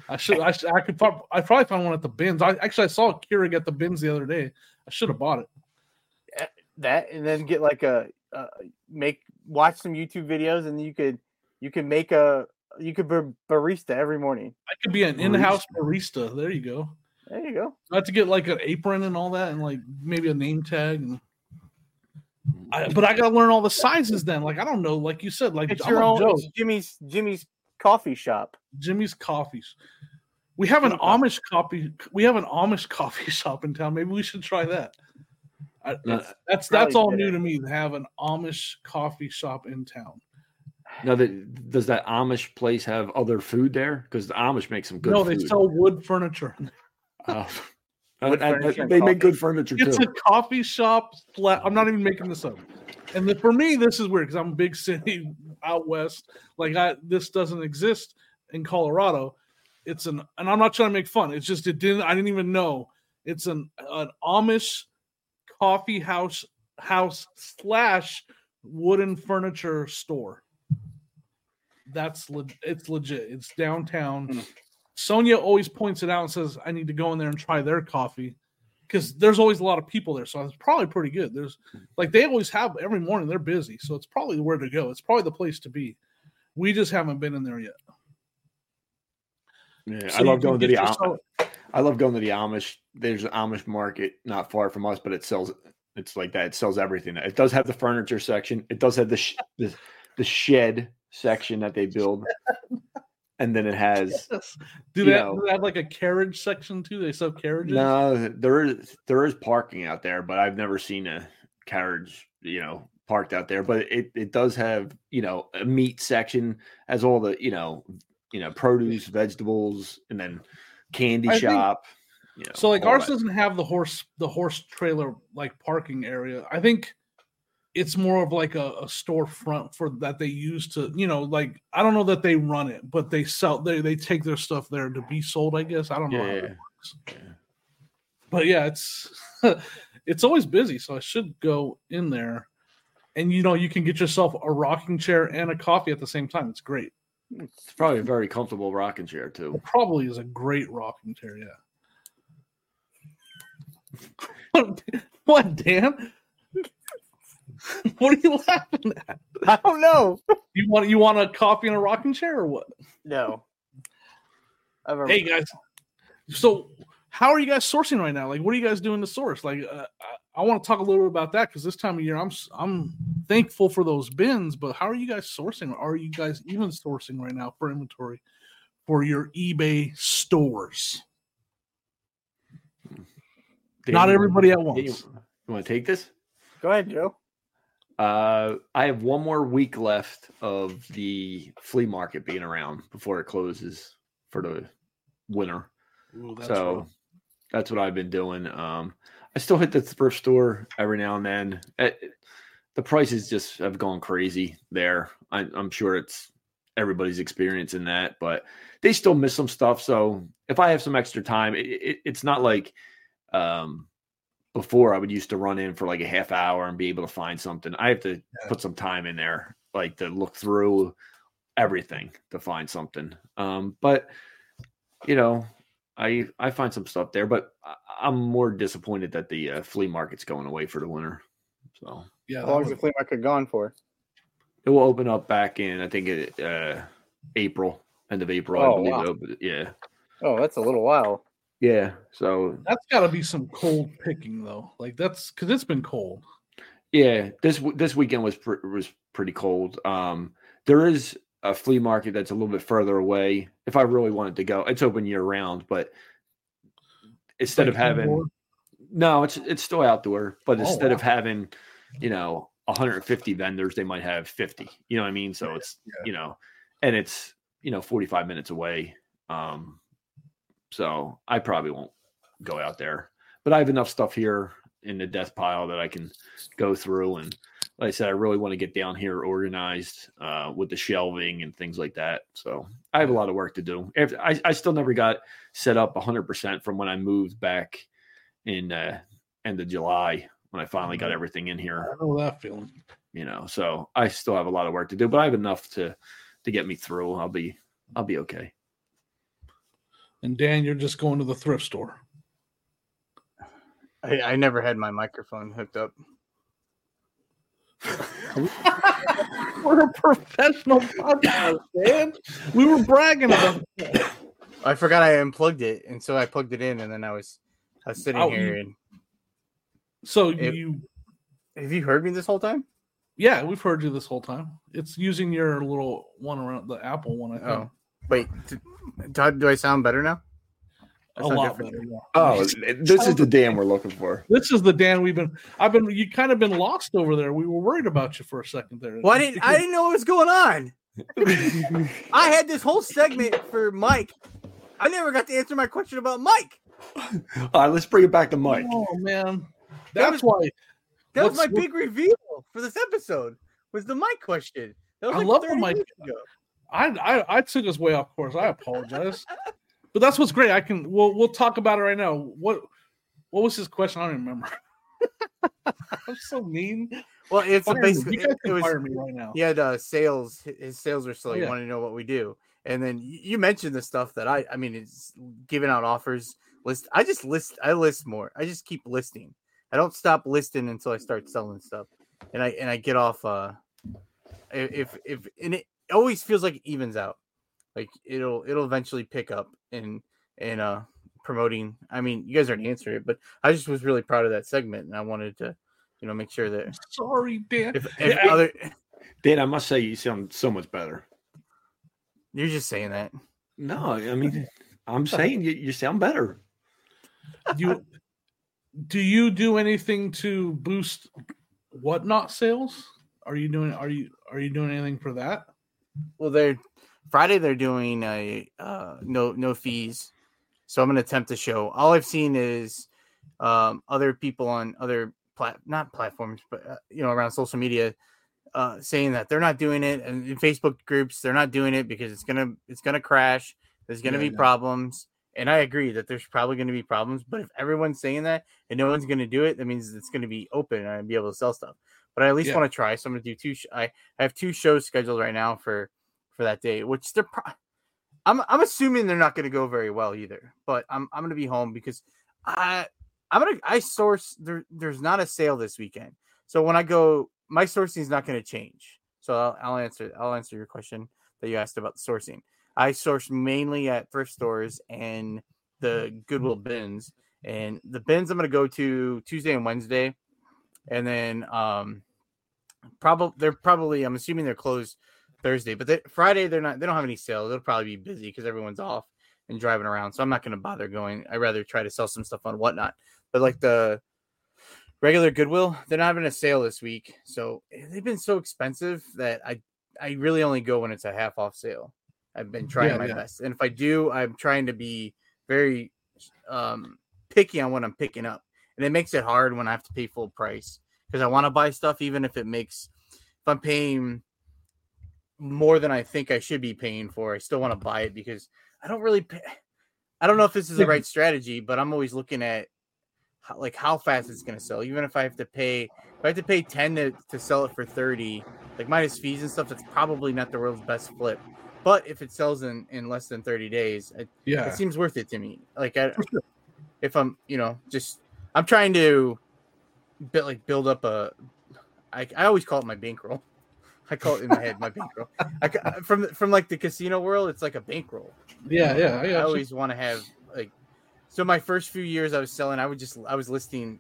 I should. I, should, I could. prob- I probably found one at the bins. I actually I saw a Keurig at the bins the other day. I should have bought it. That and then get like a uh, make watch some YouTube videos, and you could you could make a you could be barista every morning. I could be an in-house barista. There you go. There you go. I have to get like an apron and all that, and like maybe a name tag. And I, but I gotta learn all the sizes then. Like I don't know. Like you said, like It's I'm your own it's Jimmy's Jimmy's coffee shop. Jimmy's Coffees. We have an Jimmy Amish coffee. We have an Amish coffee shop in town. Maybe we should try that. I, that's that's, that's all better. new to me to have an Amish coffee shop in town. now, that does that Amish place have other food there? Because the Amish make some good. no, they food. sell wood furniture. Oh. Wood And- and they make good furniture It's too. a coffee shop. Flat. I'm not even making this up. And the, for me, this is weird because I'm a big city out west. Like I, this doesn't exist in Colorado. It's an, and I'm not trying to make fun. It's just it didn't. I didn't even know. It's an an Amish coffee house house slash wooden furniture store. That's le- it's legit. It's downtown. Hmm. Sonia always points it out and says, "I need to go in there and try their coffee." because there's always a lot of people there, so it's probably pretty good. There's like they always have every morning. They're busy, so it's probably where to go. It's probably the place to be. We just haven't been in there yet. Yeah, So I love going to the Am- yourself- I love going to the Amish. There's an Amish market not far from us, but it sells. It's like that. It sells everything. It does have the furniture section. It does have the sh- the, the shed section that they build, and then it has Yes. Do they, know- do they have like a carriage section too? They sell carriages. no. There is there is parking out there, but I've never seen a carriage. You know, parked out there. But it it does have you know a meat section, as all the you know you know produce, vegetables, and then candy I think- shop. you know, So like ours that. doesn't have the horse the horse trailer like parking area. I think it's more of like a, a storefront for that they use to you know like I don't know that they run it, but they sell they they take their stuff there to be sold. I guess I don't know. how Yeah, works. But yeah, it's it's always busy, so I should go in there. And you know, you can get yourself a rocking chair and a coffee at the same time. It's great. It's probably a very comfortable rocking chair too. It probably is a great rocking chair, yeah. what, Dan? what are you laughing at? I don't know. You want you want a coffee and a rocking chair or what? No. I've Hey guys, so how are you guys sourcing right now? Like, what are you guys doing to source? Like, uh, I, I want to talk a little bit about that because this time of year, I'm I'm thankful for those bins, but how are you guys sourcing? Are you guys even sourcing right now for inventory for your eBay stores? Not everybody at Dan, once. You, want to take this? Go ahead, Joe. Uh, I have one more week left of the flea market being around before it closes for the winter. Ooh, that's so rough. that's what I've been doing. Um, I still hit the thrift store every now and then. Eh, the prices just have gone crazy there. I, I'm sure it's everybody's experiencing that, but they still miss some stuff. So if I have some extra time, it, it, it's not like um, before I would used to run in for like a half hour and be able to find something. I have to Yeah. put some time in there, like to look through everything to find something. Um, but you know, I I find some stuff there, but I, I'm more disappointed that the uh, flea market's going away for the winter. So Yeah, How that long is the flea market gone for? it will open up back in I think it, uh, April, end of April. Oh, I believe wow. it opened. Yeah, Oh, that's a little while. Yeah. So that's got to be some cold picking though. Like that's because it's been cold. Yeah, this this weekend was pr- was pretty cold. Um, there is a flea market that's a little bit further away. If I really wanted to go, it's open year round, but instead Like of having indoor? no, it's it's still outdoor. But Oh, instead of having, you know, 150 vendors, they might have 50. You know what I mean? So it's yeah. you know, and it's you know 45 minutes away. Um, so I probably won't go out there, but I have enough stuff here in the death pile that I can go through. And like I said, I really want to get down here organized uh, with the shelving and things like that. So I have a lot of work to do. If, I, I still never got set up 100% from when I moved back in uh, end of July when I finally got everything in here. I know that feeling. You know, so I still have a lot of work to do, but I have enough to to get me through. I'll be I'll be okay. And Dan, you're just going to the thrift store. I, I never had my microphone hooked up. We're a professional podcast, Dan. We were bragging about it. I forgot I unplugged it, and so I plugged it in, and then I was I was sitting Oh, here. And So It- you, have you heard me this whole time? yeah, we've heard you this whole time. It's using your little one around the Apple one. I think Oh, wait. Do, do, do I sound better now? I a sound lot better. yeah. Oh, this is the Dan we're looking for. This is the Dan we've been. I've been. You kind of been lost over there. We were worried about you for a second there. Well, I didn't. I didn't know what was going on. I had this whole segment for Mike. I never got to answer my question about Mike. All right, let's bring it back to Mike. Oh man, That that's why That was my big reveal for this episode. Was the Mike question? That was I like love the Mike- ago. I, I I took us way off course. I apologize, but that's what's great. I can. We'll we'll talk about it right now. What what was his question? I don't remember. I'm so mean. Well, it's Fire basically it, it was me right now. he had uh, sales. His sales are slow. Oh, You yeah. want to know what we do, and then you mentioned the stuff that I. I mean, it's giving out offers. List. I just list. I list more. I just keep listing. I don't stop listing until I start selling stuff, and I and I get off. uh If if and it always feels like it evens out. Like it'll it'll eventually pick up in in uh promoting. I mean, you guys already answered it, but I just was really proud of that segment, and I wanted to, you know, make sure that Sorry, Dan. if, if Yeah, other Dan, I must say you sound so much better. you're just saying that. No, I mean, I'm saying you, you sound better. you do you do anything to boost whatnot sales? Are you doing? Are you are you doing anything for that? Well, they're Friday. They're doing a uh, no no fees, so I'm gonna attempt to show. All I've seen is um, other people on other plat not platforms, but uh, you know around social media uh, saying that they're not doing it, and in Facebook groups they're not doing it because it's gonna it's gonna crash. There's gonna Yeah, be yeah. problems, and I agree that there's probably gonna be problems. But if everyone's saying that and no one's gonna do it, that means it's gonna be open and I'd be able to sell stuff. But I at least Yeah. want to try. So I'm gonna do two. Sh- I I have two shows scheduled right now for for that day, which they're. Pro- I'm I'm assuming they're not going to go very well either. But I'm I'm going to be home because I I'm gonna I source there. There's not a sale this weekend, so when I go, my sourcing is not going to change. So I'll, I'll answer I'll answer your question that you asked about the sourcing. I source mainly at thrift stores and the Goodwill bins, and the bins I'm going to go to Tuesday and Wednesday, and then um probably they're probably I'm assuming they're closed Thursday, but they, Friday they're not. They don't have any sales. They'll probably be busy because everyone's off and driving around. So I'm not going to bother going. I rather try to sell some stuff on whatnot. But like the regular Goodwill, they're not having a sale this week, so eh, they've been so expensive that I I really only go when it's a half off sale. I've been trying Yeah, my yeah. best, and if I do, I'm trying to be very um picky on what I'm picking up, and it makes it hard when I have to pay full price because I want to buy stuff, even if it makes if I'm paying more than I think I should be paying for. I still want to buy it because I don't really. Pay, I don't know if this is the right strategy, but I'm always looking at how, like how fast it's going to sell. Even if I have to pay, if I have to pay ten to, to sell it for thirty, like minus fees and stuff, that's probably not the world's best flip. But if it sells in in less than thirty days, it, Yeah. it seems worth it to me. Like I, if I'm, you know, just I'm trying to build like build up a. I, I always call it my bankroll. I call it in my head my bankroll. I, uh, from from like the casino world, it's like a bankroll. Yeah, yeah. I I always want to have like. So my first few years, I was selling. I would just I was listing,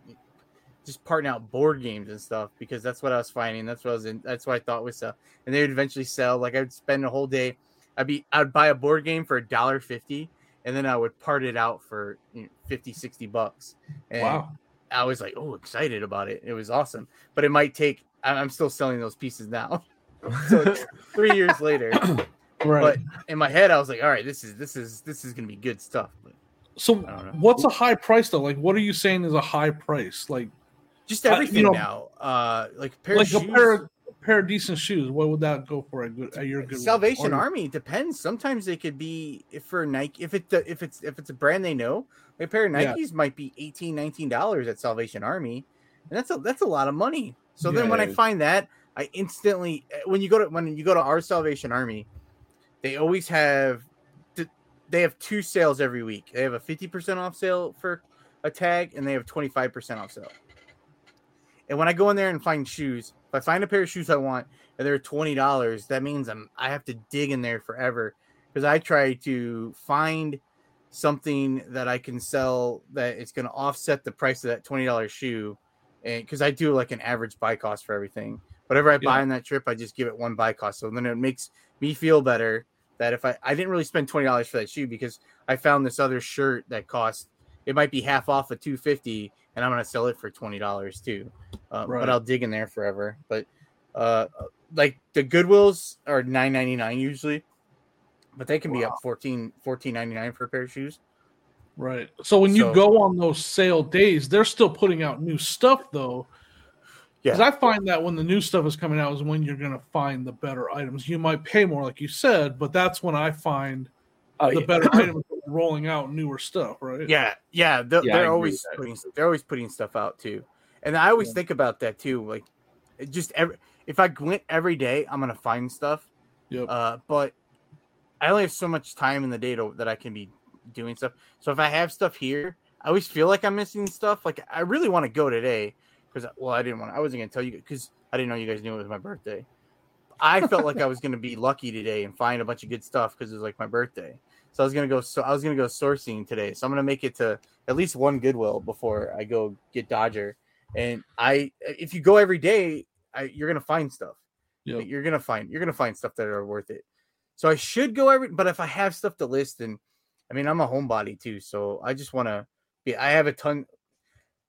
just parting out board games and stuff because that's what I was finding. That's what I was in. That's what I thought was sell, and they would eventually sell. Like I would spend a whole day. I'd be I'd buy a board game for a dollar fifty, and then I would part it out for you know, 50, 60 bucks. And Wow. I was like, oh, excited about it. It was awesome, but it might take. I'm still selling those pieces now. so three years later, Right. but in my head, I was like, all right, this is this is this is gonna be good stuff. But so I don't know. what's a high price though? Like what are you saying is a high price? Like just Uh, you everything know, now, uh, like a pair like of a shoes. pair of, a pair of decent shoes, what would that go for? A good at your good Salvation Army depends. Sometimes they could be if for Nike if it if it's if it's a brand they know, a pair of Yeah. Nikes might be 18 dollars at Salvation Army, and that's a that's a lot of money. So then when I find that, I instantly eh, when you go to when you go to our Salvation Army, they always have they have two sales every week. They have a 50% off sale for a tag and they have 25% off sale. And when I go in there and find shoes, if I find a pair of shoes I want and they're twenty dollars, that means I'm I have to dig in there forever because I try to find something that I can sell that it's going to offset the price of that twenty dollars shoe, and because I do like an average buy cost for everything. Whatever I buy Yeah. on that trip, I just give it one buy cost. So then it makes me feel better that if I I didn't really spend twenty dollars for that shoe because I found this other shirt that cost it might be half off of two fifty, and I'm going to sell it for twenty dollars too. Uh, Right. But I'll dig in there forever. But uh, like the Goodwills are nine ninety nine usually, but they can be up 14 14.99 for a pair of shoes. Right. So when you go on those sale days, they're still putting out new stuff though. Because Yeah. I find that when the new stuff is coming out is when you're going to find the better items. You might pay more, like you said, but that's when I find Oh, the yeah. better items rolling out newer stuff, right? Yeah, yeah, they're, Yeah, they're agree always putting they're always putting stuff out too, and I always Yeah. think about that too. Like, it just every if I went every day, I'm gonna find stuff. Yep. Uh, but I only have so much time in the day to, that I can be doing stuff. So if I have stuff here, I always feel like I'm missing stuff. Like I really want to go today because well, I didn't want. I wasn't gonna tell you because I didn't know you guys knew it was my birthday. I felt like I was gonna be lucky today and find a bunch of good stuff because it was like my birthday. So I was gonna go. So I was gonna go sourcing today. So I'm gonna make it to at least one Goodwill before I go get Dodger. And I, if you go every day, I, you're gonna find stuff. Yep. You're gonna find you're gonna find stuff that are worth it. So I should go every. But if I have stuff to list, and I mean I'm a homebody too, so I just want to be. I have a ton.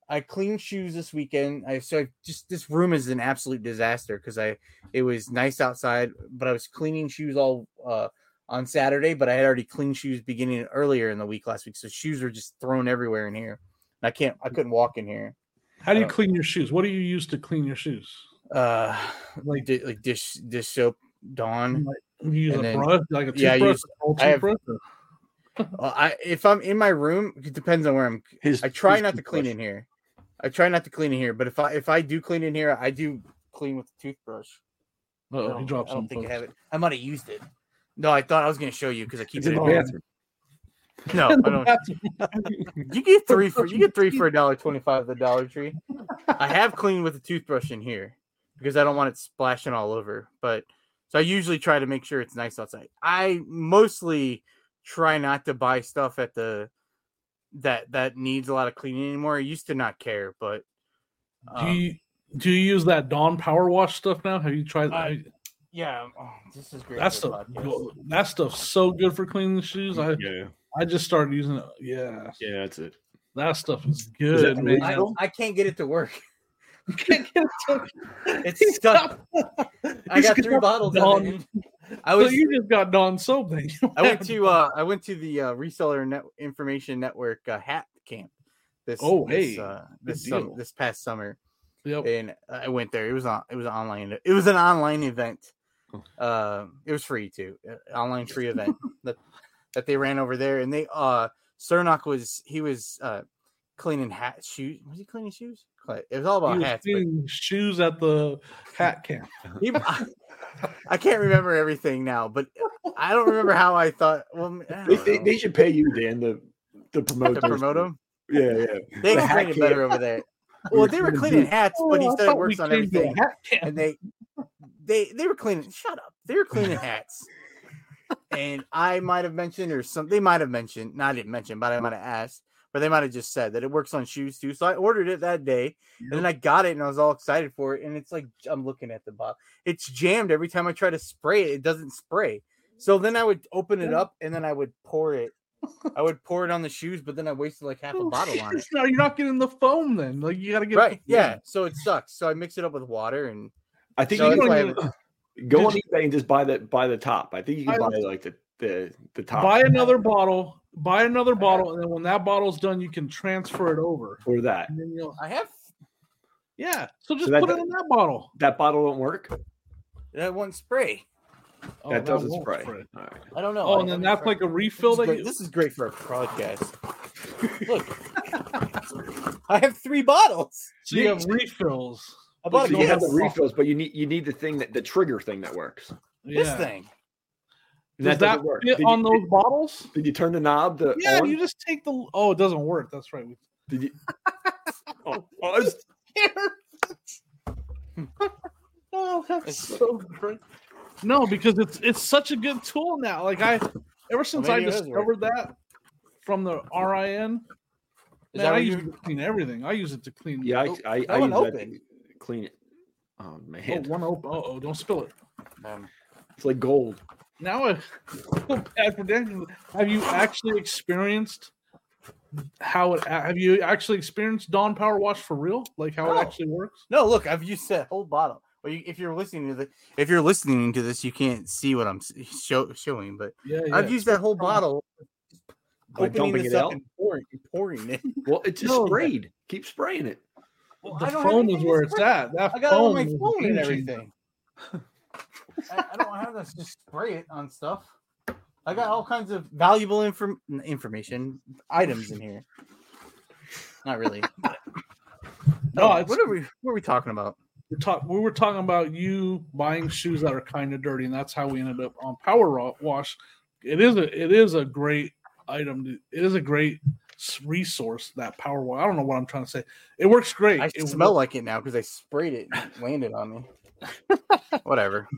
I cleaned shoes this weekend. I so I just this room is an absolute disaster because I it was nice outside, but I was cleaning shoes all uh on Saturday, but I had already cleaned shoes beginning earlier in the week last week, so shoes were just thrown everywhere in here. And I can't, I couldn't walk in here. How do you Uh, clean your shoes? What do you use to clean your shoes? Uh, Like- like di- like dish dish soap, Dawn. You use And a then- brush, like a yeah, I toothbrush, use- a old I have- toothbrush? Uh, I if I'm in my room, it depends on where I'm. His, I try not to clean toothbrush. in here. I try not to clean in here, but if I if I do clean in here, I do clean with the toothbrush. Oh, he don't, dropped I don't some. think I have it. I might have used it. No, I thought I was going to show you because I keep It's it in the bathroom. No, I don't. You get three for you get three for a dollar twenty five at the Dollar Tree. I have cleaned with a toothbrush in here because I don't want it splashing all over. But so I usually try to make sure it's nice outside. I mostly try not to buy stuff at the that that needs a lot of cleaning anymore. I used to not care, but do um, you do you use that Dawn Power Wash stuff now? Have you tried I- that? Yeah, oh, this is great. That stuff, that stuff's so good for cleaning the shoes. I Yeah, I just started using it. Yeah, yeah, that's it. that stuff is Is good, it man. I, I can't get it to work. can't get it to- It's stuck. I got three got bottles of it. I So was you just got Dawn soap then. I went to uh I went to the uh, reseller net information network uh, hat camp this Oh, this, hey, uh, this sum- this past summer Yep. and I went there. It was on. It was online. It was an online event. Uh, it was free too. uh, Online free event that that they ran over there, and they uh Cernock was he was uh cleaning hat shoes. Was he cleaning shoes? It was all He about was hats. but shoes at the hat camp. he- I, I can't remember everything now, but I don't remember how I thought. Well, I They, they, they should pay you, Dan, to to promote to promote two. them. Yeah, yeah. They The explain hat it better over there. Well, they were cleaning hats, but he Oh, I said it works on came to a everything. and they they they were cleaning shut up they were cleaning hats. And i might have mentioned or some they might have mentioned not I didn't mention but i might have asked but they might have just said that it works on shoes too so i ordered it that day and then i got it and i was all excited for it and it's like i'm looking at the bottle it's jammed every time i try to spray it it doesn't spray. So then i would open it up and then i would pour it i would pour it on the shoes but then i wasted like half a oh, bottle on it. No, you're not getting the foam then. Like you got to get right yeah so it sucks so i mix it up with water and I think So you that's why I can would- go on Did eBay and just buy the buy the top. I think you can I- buy like the the the top Buy another bottle. Buy another bottle, and then when that bottle's done, you can transfer it over. for that. And then you'll i have yeah. So just that- put it in that bottle. That bottle won't work. that one spray Oh, that doesn't won't spray. All right. i don't know Oh, and then that's tried- like a This refill is, that great. this is great for a podcast. Look, I have three bottles. So you have refills. I bought So a you have the refills, but you need you need the thing that the trigger thing that works. This thing. And Does that doesn't work. fit Did on you, those bottles? Did, did you turn the knob to Yeah, on? you just take the. Oh, it doesn't work. That's right. Did you? oh, oh, it's- Oh, that's so great. No, because it's it's such a good tool now. Like I, ever since I maybe it does work. discovered that from the RIN, Is man, that I use it to clean everything. I use it to clean. yeah, oh, I I, I one use that opened. to clean it. Oh oh, man, one open. Oh, oh, don't spill it. Um, it's like gold. Now I feel bad for Dan. Have you actually experienced how it? Have you actually experienced Dawn Power Wash for real? Like how No. it actually works? no, look, I've used that whole bottle. Well, you, if you're listening to the, if you're listening to this, you can't see what I'm show, showing, but Yeah, yeah. I've used that whole bottle, By opening dumping this it up out. and pouring, pouring it. Well, it's just No, that- sprayed. Keep spraying it. Well, the I don't have phone is where it's spray. at. That I got it on my phone is and everything. I, I don't have to just spray it on stuff. I got all kinds of valuable inform- information items in here. Not really. No, Oh, what are we? What are we talking about? we're talk, we were talking about you buying shoes that are kind of dirty, and that's how we ended up on Power Wash. It is a it is a great item. to- It is a great s- resource that Power Wash. I don't know what I'm trying to say. It works great. I It smell wo- like it now because I sprayed it and it landed on me. Whatever.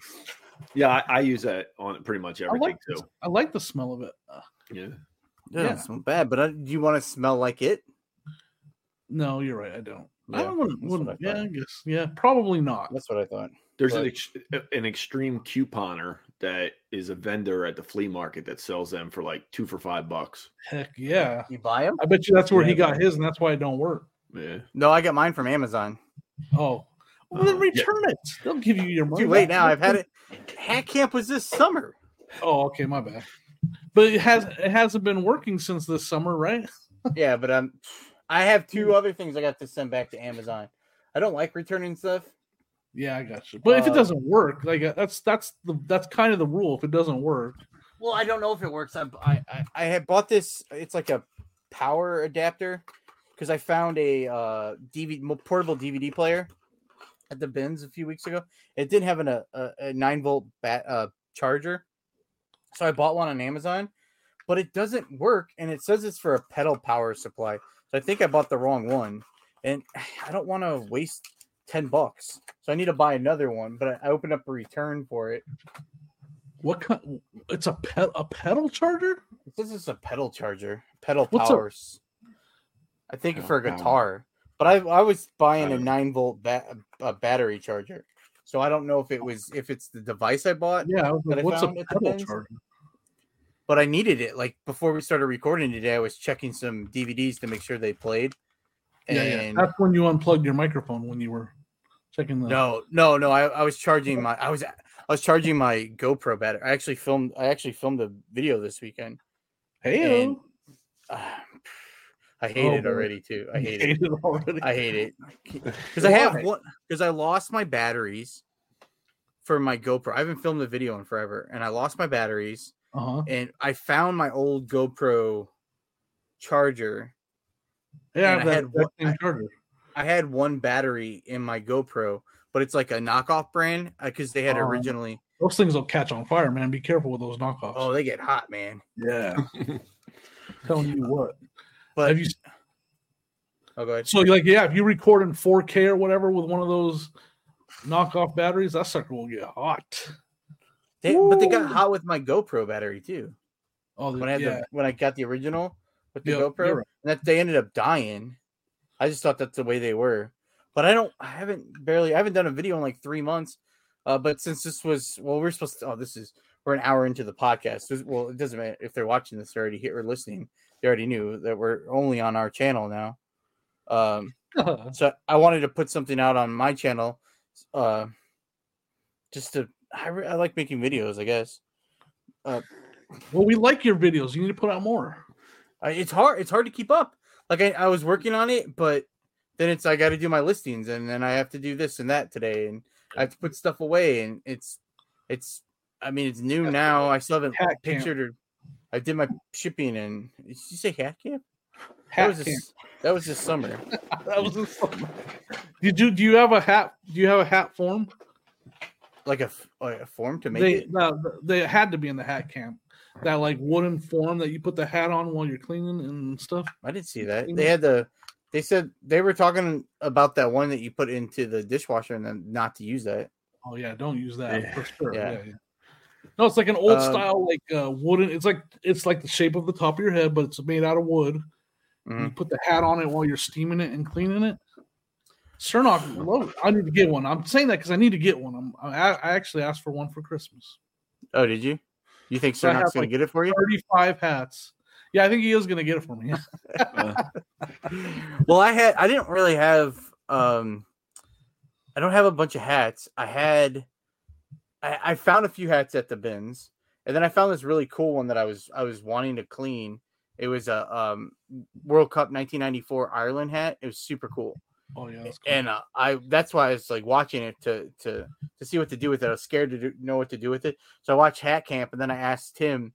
Yeah, I, I use that on pretty much I everything like too. this. I like the smell of it. Yeah. It Yeah. doesn't smell bad, but I, do you want to smell like it? no, you're right. I don't. I Yeah, don't want that's what I to. Yeah. I guess. Yeah, probably not. That's what I thought. There's an But- ex- an extreme couponer that is a vendor at the flea market that sells them for like two for five bucks. Heck yeah. You buy them? I bet you that's where he got his, and that's why it don't work. Yeah. No, I got mine from Amazon. Oh, well, then Uh, yeah. return it. They'll give you your money. Too late now. I've had it. Hat camp was this summer. Oh, okay, my bad. But it has it hasn't been working since this summer, right? Yeah, but um, I have two other things I got to send back to Amazon. I don't like returning stuff. Yeah, I got you. But if it Uh, doesn't work, like uh, that's that's the that's kind of the rule. If it doesn't work, Well, I don't know if it works. I I, I, I had bought this. It's like a power adapter because I found a uh, DVD portable DVD player at the bins a few weeks ago. It didn't have an, a, a, a nine volt bat uh, charger, so I bought one on Amazon, but it doesn't work, and it says it's for a pedal power supply. So I think I bought the wrong one, and I don't want to waste ten bucks, so I need to buy another one. But I, I opened up a return for it. what kind? It's a ped, a pedal charger. This is a pedal charger, pedal What's powers. I think Pedal for a power. guitar, but I I was buying a nine volt ba- a battery charger, so I don't know if it was if it's the device I bought, Yeah, I was like, what's a found at pedal charger? but I needed it. Like before we started recording today, I was checking some DVDs to make sure they played. And Yeah, yeah. That's when you unplugged your microphone when you were checking the. no, no, no. I, I was charging my I was I was charging my GoPro battery. I actually filmed I actually filmed a video this weekend. Hey, and- uh, I hate Oh, it already too. I hate it. Hate it already. I hate it because I have one because I lost my batteries for my GoPro. I haven't filmed a video in forever, and I lost my batteries. Uh-huh. And I found my old GoPro charger. Yeah, I had that one- same charger. I had one battery in my GoPro, but it's like a knockoff brand uh, because they had Oh. originally. Those things will catch on fire, man. Be careful with those knockoffs. Oh, they get hot, man. yeah. Telling you what. But Have you oh, go ahead. so like yeah, if you record in 4K or whatever with one of those knockoff batteries, that sucker will get hot. They, but they got hot with my GoPro battery too. Oh, When I had yeah. the when I got the original with the Yep, GoPro, you're right. That they ended up dying. I just thought that's the way they were. But I don't. I haven't barely. I haven't done a video in like three months. Uh, but since this was well, we're supposed to. Oh, this is we're an hour into the podcast. This- well, it doesn't matter if they're watching this already here or listening. They already knew that we're only on our channel now. Um, so I wanted to put something out on my channel, uh, just to. I, re- I like making videos. I guess. Uh well, we like your videos. You need to put out more. It's hard. It's hard to keep up. Like I, I was working on it, but then it's I got to do my listings, and then I have to do this and that today, and I have to put stuff away, and it's it's. I mean, it's new now. I still haven't pictured or. I did my shipping, and did you say hat camp? That Hat was camp. this. That was this summer. that was this summer. Did you do you have a hat? Do you have a hat form? Like a, like a form to make They it. no, they had to be in the hat camp. That like wooden form that you put the hat on while you're cleaning and stuff. I didn't see that. They had the. They said they were talking about that one that you put into the dishwasher, and then not to use that. Oh yeah, don't use that Yeah. for sure. Yeah. Yeah. yeah, No, it's like an old Um, style, like uh, wooden. It's like it's like the shape of the top of your head, but it's made out of wood. Mhm. You put the hat on it while you're steaming it and cleaning it. Cernock, love- I need to get one. I'm saying that because I need to get one. I'm, I, I actually asked for one for Christmas. Oh, did you? You think So I Cernock's have, gonna get it for you? 35 hats. Yeah, I think he is going to get it for me. well, I had I didn't really have um I don't have a bunch of hats. I had I, I found a few hats at the bins, and then I found this really cool one that I was I was wanting to clean. It was a um World Cup 1994 Ireland hat. It was super cool, Oh yeah, cool. and uh, I that's why I was like watching it to to to see what to do with it. I was scared to do, know what to do with it, so I watched Hat Camp, and then I asked Tim.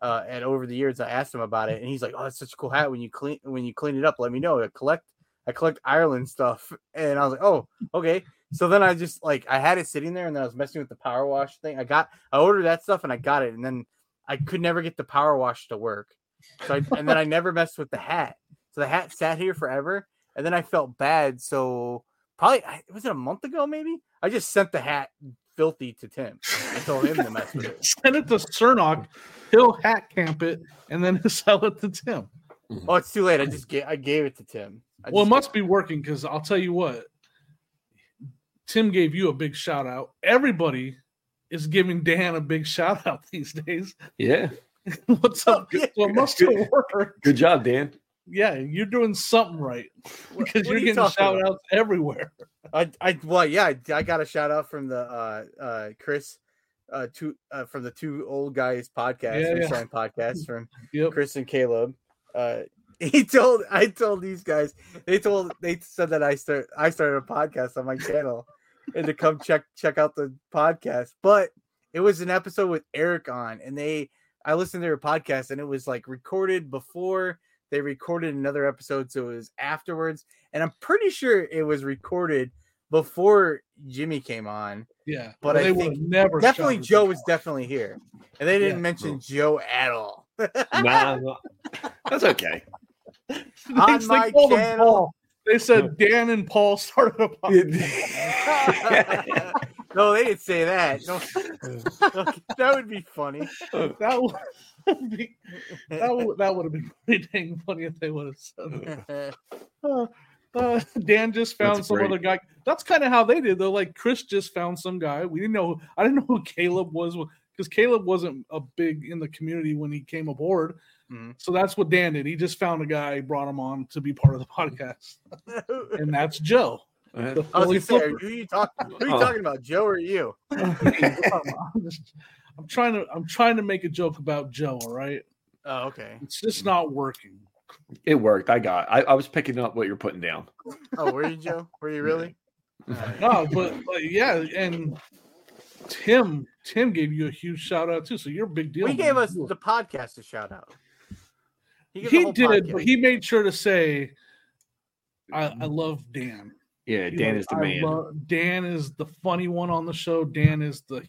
Uh, and over the years, I asked him about it, and he's like, "Oh, it's such a cool hat. When you clean when you clean it up, let me know. I collect I collect Ireland stuff." And I was like, "Oh, okay." So then I just like I had it sitting there, and then I was messing with the power wash thing. I got I ordered that stuff, and I got it, and then I could never get the power wash to work. So I, and then I never messed with the hat. So the hat sat here forever, and then I felt bad. So probably I- was it a month ago? Maybe I just sent the hat filthy to Tim. I told him to mess with it. Send it to Cernock. He'll hat camp it and then sell it to Tim. Mm-hmm. Oh, it's too late. I just gave I gave it to Tim. I Well, it just- must be working because I'll tell you what. Tim gave you a big shout out. Everybody is giving Dan a big shout out these days. Yeah. What's up? Oh, yeah. So it must have worked. Good job, Dan. Yeah, you're doing something right because you're you getting shout about? outs everywhere. I, I well yeah I, I got a shout out from the uh uh Chris uh two uh from the two old guys podcast Yeah, yeah. podcast from Yep. Chris and Caleb uh he told I told these guys they told they said that I start I started a podcast on my channel and to come check check out the podcast but it was an episode with Eric on and they I listened to their podcast and it was like recorded before they recorded another episode so it was afterwards and I'm pretty sure it was recorded before Jimmy came on. Yeah, But Well, I they think would never Definitely Joe that was definitely here. And they didn't Yeah. mention Joe at all. Nah, nah. that's okay. On they my called channel. They said Dan and Paul started a podcast. No, they didn't say that. No. that would be funny. That would be that would, that would have been pretty dang funny if they would have said that. Uh, uh, Dan just found That's some great. other guy. That's kind of how they did though. Like Chris just found some guy. We didn't know. I didn't know who Caleb was because Caleb wasn't a big in the community when he came aboard. Mhm. So that's what Dan did. He just found a guy, brought him on to be part of the podcast, and that's Joe. The I was gonna say, flipper. who are you talking? Who are you Oh. talking about, Joe or you? I'm, trying to I'm trying to make a joke about Joe. All right, Oh, okay. it's just not working. It worked. I got. I, I was picking up what you're putting down. Oh, were you, Joe? Were you really? No, but like, yeah, and Tim Tim gave you a huge shout out too. So you're a big deal. We man. gave us You- the podcast a shout out. gave the he did, podcast- but he made sure to say, "I, I mm-hmm. love Dan. Yeah, He's Dan like, is the I man. love- Dan is the funny one on the show. Dan is the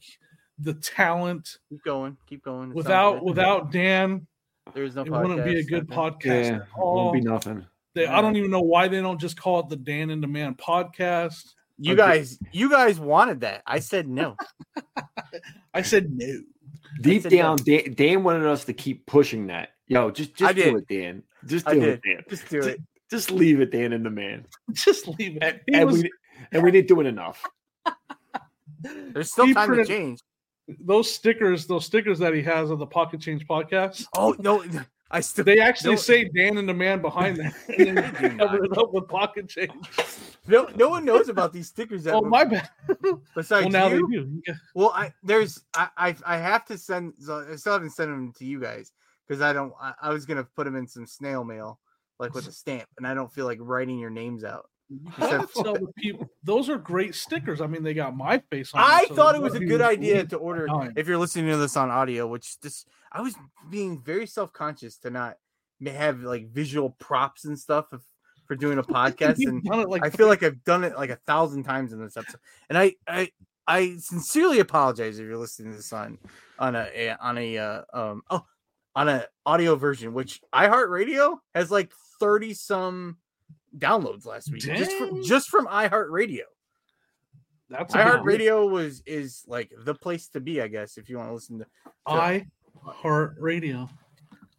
the talent. Keep going. Keep going. It's Without without Dan, there's no it podcast. wouldn't be a good Okay. podcast yeah, at it all. won't be nothing. They, I don't even know why they don't just call it the Dan and the Man podcast. You Okay. guys, you guys wanted that. I said no. I said no. Deep said down, Dan, Dan wanted us to keep pushing that. Yo, just just I do did. it, Dan. Just do it, Dan. Just do it. Just leave it, Dan and the man. Just leave it. And, He and was- we and we didn't do it enough. There's still He time to change. those stickers, those stickers that he has of the Pocket Change podcast. Oh no, I still They actually No. say Dan and the Man behind that, and then They do cover it up with Pocket Change. no no one knows about these stickers. That Oh were- my bad. Besides Well, now you, they do. Yeah. Well, I there's I I, I have to send. So I still haven't sent them to you guys because I don't. I, I was gonna put them in some snail mail, like with a stamp, and I don't feel like writing your names out. People those are great stickers. I mean, they got my face on. them, I so thought it was a good idea to order. If you're listening to this on audio, which this I was being very self conscious to not have like visual props and stuff if, for doing a podcast, and like I feel like I've done it like a thousand times in this episode, and I I I sincerely apologize if you're listening to this on on a, a on a uh, um oh on a audio version, which iHeartRadio has like thirty some downloads last week just from Dang. just from iHeartRadio. that's a iHeartRadio was is like the place to be, I guess, if you want to listen to. I heart radio.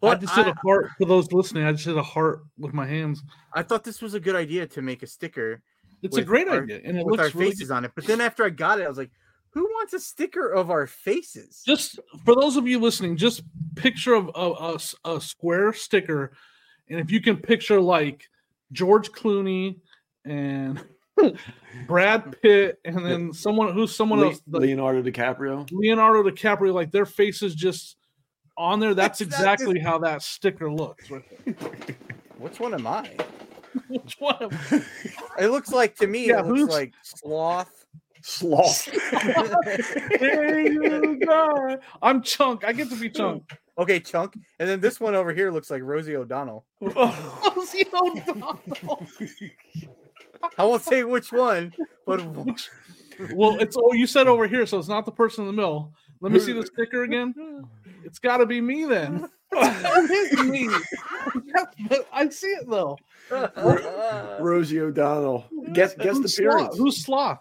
I just did I, a heart for those listening. I just did a heart with my hands. I thought this was a good idea to make a sticker It's a great our- idea, and it with our really faces on it. But then after I got it, I was like, "Who wants a sticker of our faces?" just for those of you listening, just picture of a square sticker, and if you can picture like George Clooney and Brad Pitt, and then someone who's someone Le- else, like Leonardo DiCaprio. Leonardo DiCaprio, like their faces just on there. That's That's not exactly how that sticker looks. Right. Which one am I? Which one? am- It looks like to me, Yeah, it looks who's- like sloth. Sloth. there you go. I'm Chunk. I get to be Chunk. Okay, chunk. And then this one over here looks like Rosie O'Donnell. Rosie O'Donnell. I won't say which one, but Which- well, it's oh, you said over here, so it's not the person in the middle. Let me see the sticker again. It's got to be me then. it is me. I see it though. Rosie O'Donnell. Guess guess the Who's Sloth? appearance. Who's Sloth?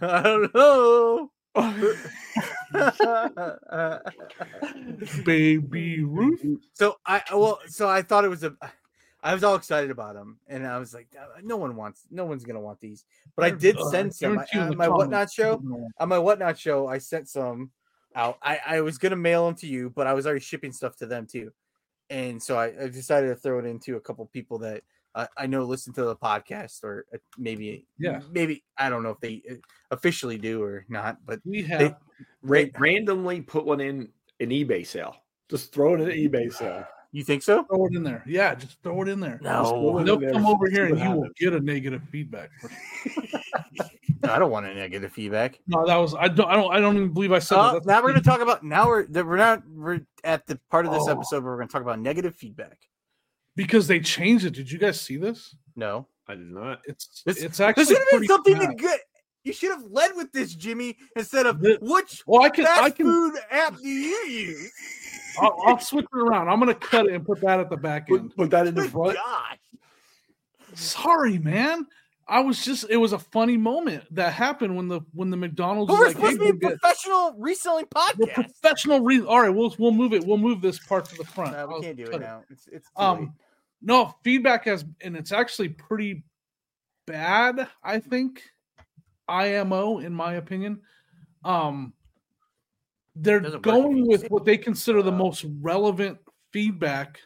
I don't know. Baby Ruth. so I well, so I thought it was a. I was all excited about them, and I was like, "No one wants, no one's gonna want these." But I did send some I- on my whatnot show. On my whatnot show, I sent some out. I, I was gonna mail them to you, but I was already shipping stuff to them too, and so I, I decided to throw it into a couple people that uh, I know listen to the podcast, or uh, maybe, Yeah. maybe I don't know if they uh, officially do or not, but We have Ra- randomly put one in an eBay sale. Just throw it in an eBay sale. you think so? throw it in there. Yeah, just throw it in there. Just throw it They'll in there, come over here and you will get a negative feedback. I don't want any negative feedback. No, that was I don't I don't I don't even believe I said Uh, that. Now we're going to talk about now we're we're not we're at the part of this Oh. episode where we're going to talk about negative feedback. Because they changed it. Did you guys see this? No, I did not. It's This- it's this actually should have been something bad. to get. You should have led with this, Jimmy, instead of The- which Well, I can fast I can food app do you use? I'll, I'll switch it around. I'm gonna cut it and put that at the back end. Put, put that in the front. gosh. Sorry, man. I was just it was a funny moment that happened when the when the McDonald's But was we're like, supposed hey, to be a we'll get- professional reselling we're podcast. professional re- all right, we'll we'll move it. We'll move this part to the front. No, we I'll can't do cut it now. It's it's too late. Um, no feedback has, and it's actually pretty bad. I think IMO, in my opinion, um, they're Doesn't work if going with what they consider the most relevant feedback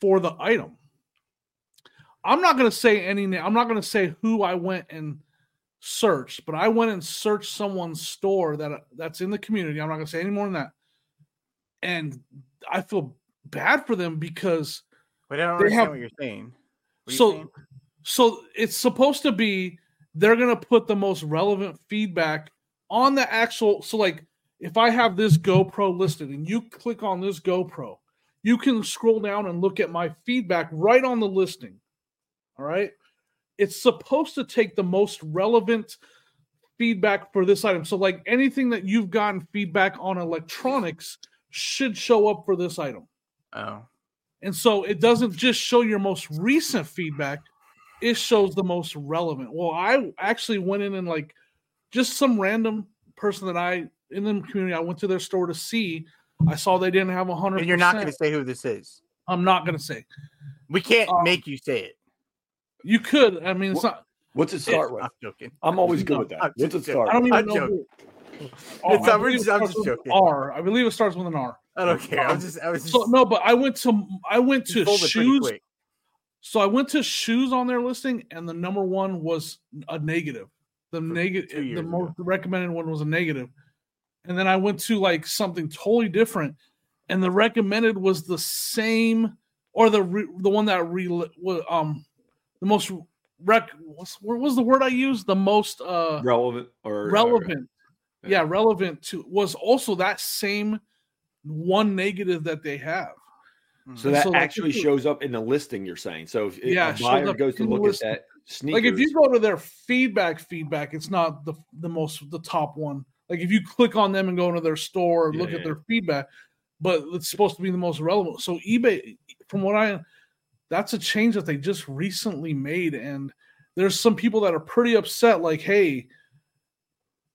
for the item. I'm not going to say any. I'm not going to say who I went and searched, but I went and searched someone's store that that's in the community. I'm not going to say any more than that. And I feel bad for them because But I don't understand have- what you're saying. What are you So- saying? So it's supposed to be they're gonna put the most relevant feedback on the actual. So like if I have this GoPro listed and you click on this GoPro, you can scroll down and look at my feedback right on the listing. All right. It's supposed to take the most relevant feedback for this item. So like anything that you've gotten feedback on electronics should show up for this item. oh, And so it doesn't just show your most recent feedback, it shows the most relevant. Well, I actually went in and like just some random person that I in the community, I went to their store to see. I saw they didn't have a hundred. and you're not going to say who this is. I'm not gonna say. We can't Um, make you say it. You could. I mean, it's What- not. What's it start with? I'm joking. I'm always good No, with I'm that. What's it just start? I don't even I'm know. joking. Who, It's Oh, I not- it just- I'm starts just with joking. R. I believe it starts with an R. I don't care. I was just, I was just So no, but I went to I went to shoes. So I went to shoes on their listing, and the number one was a negative. The negative, negative, the most ago. recommended one was a negative. And then I went to like something totally different, and the recommended was the same, or the re, the one that re wa- um the most rec. What's, what was the word I used? The most uh relevant or relevant. or- yeah, relevant to was also that same one negative that they have. Hmm. So And that so, actually if you- shows up in the listing. You're saying so if Yeah, a buyer goes to in the look at that sneakers, like if you go to their feedback feedback it's not the the most the top one like if you click on them and go into their store and Yeah, look yeah. at their feedback but it's supposed to be the most relevant so ebay from what i that's a change that they just recently made and there's some people that are pretty upset like hey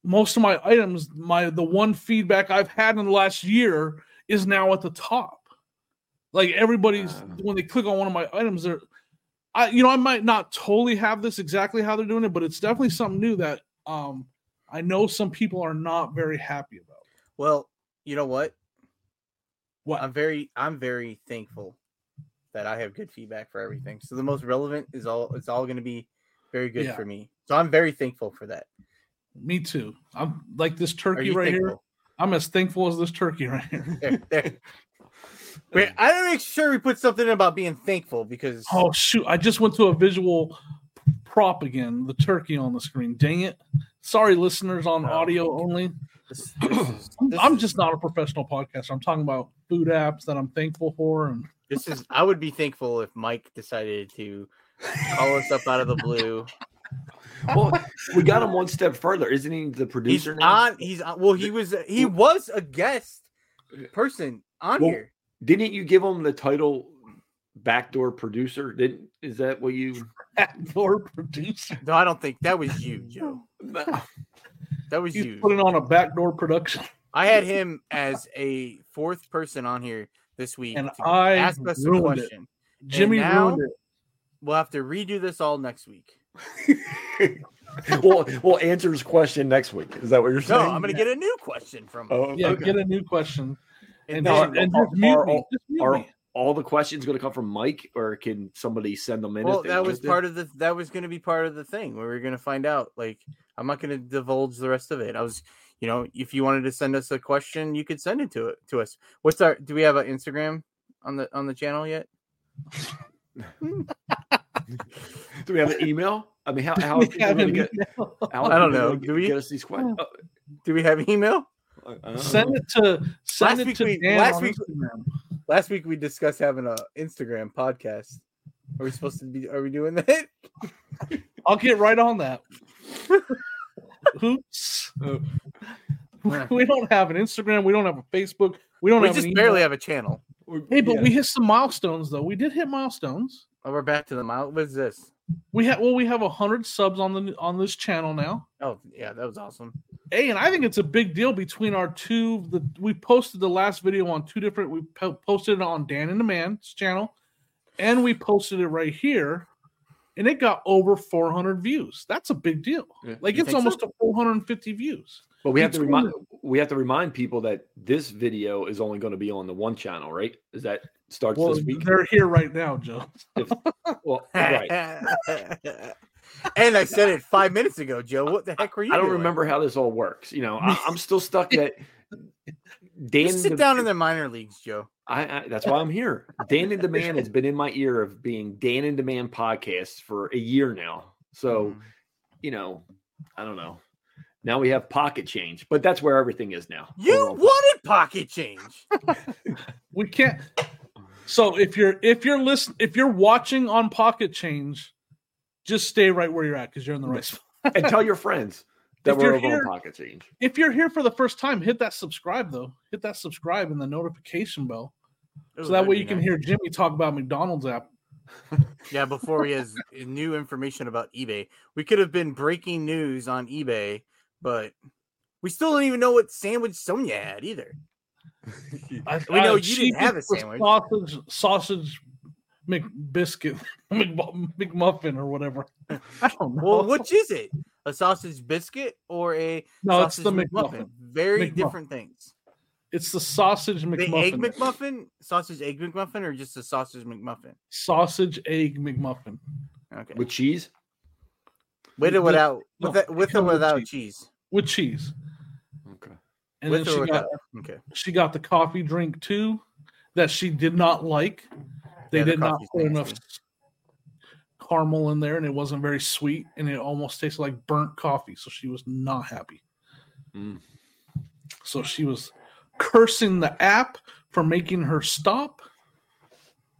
most of my items my the one feedback i've had in the last year is now at the top like everybody's Ah. when they click on one of my items they're I you know I might not totally have this exactly how they're doing it, but it's definitely something new that um I know some people are not very happy about. Well, you know what? What? I'm very I'm very thankful that I have good feedback for everything. So the most relevant is all it's all going to be very good Yeah. for me. So I'm very thankful for that. Me too. I'm like this turkey right here. I'm as thankful as this turkey right here. There, there. Wait, I gotta make sure we put something in about being thankful because Oh shoot! I just went to a visual prop again. The turkey on the screen. Dang it! Sorry, listeners on Oh. audio only. this, this is, I'm just not a professional podcaster. I'm talking about food apps that I'm thankful for, and this is I would be thankful if Mike decided to call us up out of the blue. well, we got him one step further, isn't he? The He's producer now. on. He's on. Well, he was. He was a guest uh, person on Well, here. Didn't you give him the title backdoor producer? Didn't is that what you? backdoor producer. No, I don't think that was you, Joe. That was He's you. putting on a backdoor production. I had him as a fourth person on here this week And I ask us a ruined it. question. Jimmy now- ruined it. We'll have to redo this all next week. well, we'll answer his question next week. Is that what you're saying? No. I'm gonna get a new question from him. Oh, Yeah, okay. get a new question and, And just, then- and are- just mute are me. all- Just mute are me. all the questions going to come from Mike, or can somebody send them in? well, that was part of the that was going to be part of the thing where we are going to find out. Like, I'm not going to divulge the rest of it. I was, you know, if you wanted to send us a question, you could send it to it to us. What's our? Do we have an Instagram on the on the channel yet? Do we have an email? I mean, how how We are gonna get? How I don't know. gonna Do we? get us these questions? Oh. Do we have email? Send it to send Last it week to we- Dan last on week- Instagram. Last week we discussed having a Instagram podcast. Are we supposed to be? Are we doing that? I'll get right on that. Oops. Oh. we don't have an Instagram. We don't have a Facebook. We don't We have just an barely have a channel. Hey, but Yeah. we hit some milestones though. We did hit milestones. Oh, we're back to the mile. What is this? We have well, we have hundred subs on the on this channel now. Oh, yeah, that was awesome. Hey, and I think it's a big deal between our two. The we posted the last video on two different. We po- posted it on Dan and the Man's channel, and we posted it right here, and it got over 400 views. That's a big deal. Yeah. Like it's almost to 450 views. But we have to Between remind we have to remind people that this video is only going to be on the one channel, right? Is that starts Well, this week? they're here right now, Joe. Well, right. and I said it five minutes ago, Joe. What the heck were you? I don't doing? remember how this all works. You know, I, I'm still stuck that Dan, Just sit the- down in the minor leagues, Joe. I, I that's why I'm here. Dan in Demand has been in my ear of being Dan in Demand podcasts for a year now. So Mm. you know, I don't know. Now we have pocket change, but that's where everything is now. you wanted pocket change. We can't. So if you're if you're listen if you're watching on Pocket Change, just stay right where you're at because you're in the right spot. and tell your friends that If we're you're over here- on pocket change. If you're here for the first time, hit that subscribe though. Hit that subscribe and the notification bell, Ooh, so that way be you can nice. hear Jimmy talk about McDonald's app. Yeah, before he has new information about eBay, we could have been breaking news on eBay, but we still don't even know what sandwich Sonia had either. I, We uh, know I- you didn't have a sandwich. Sausage, sausage, McBiscuit, McMuffin, or whatever. I don't know. Well, which is it? A sausage biscuit or a no, it's the McMuffin. Very McMuffin. different things. It's the sausage The McMuffin. egg McMuffin, sausage egg McMuffin, or just a sausage McMuffin? sausage egg McMuffin. Okay, With cheese? with or without, no, with, that, with or come with without cheese. cheese. with cheese. And With then she got? Okay, she got the coffee drink too that she did not like. They Yeah, the did not put enough caramel in there and it wasn't very sweet and it almost tasted like burnt coffee. So she was not happy. Mm. So she was cursing the app for making her stop.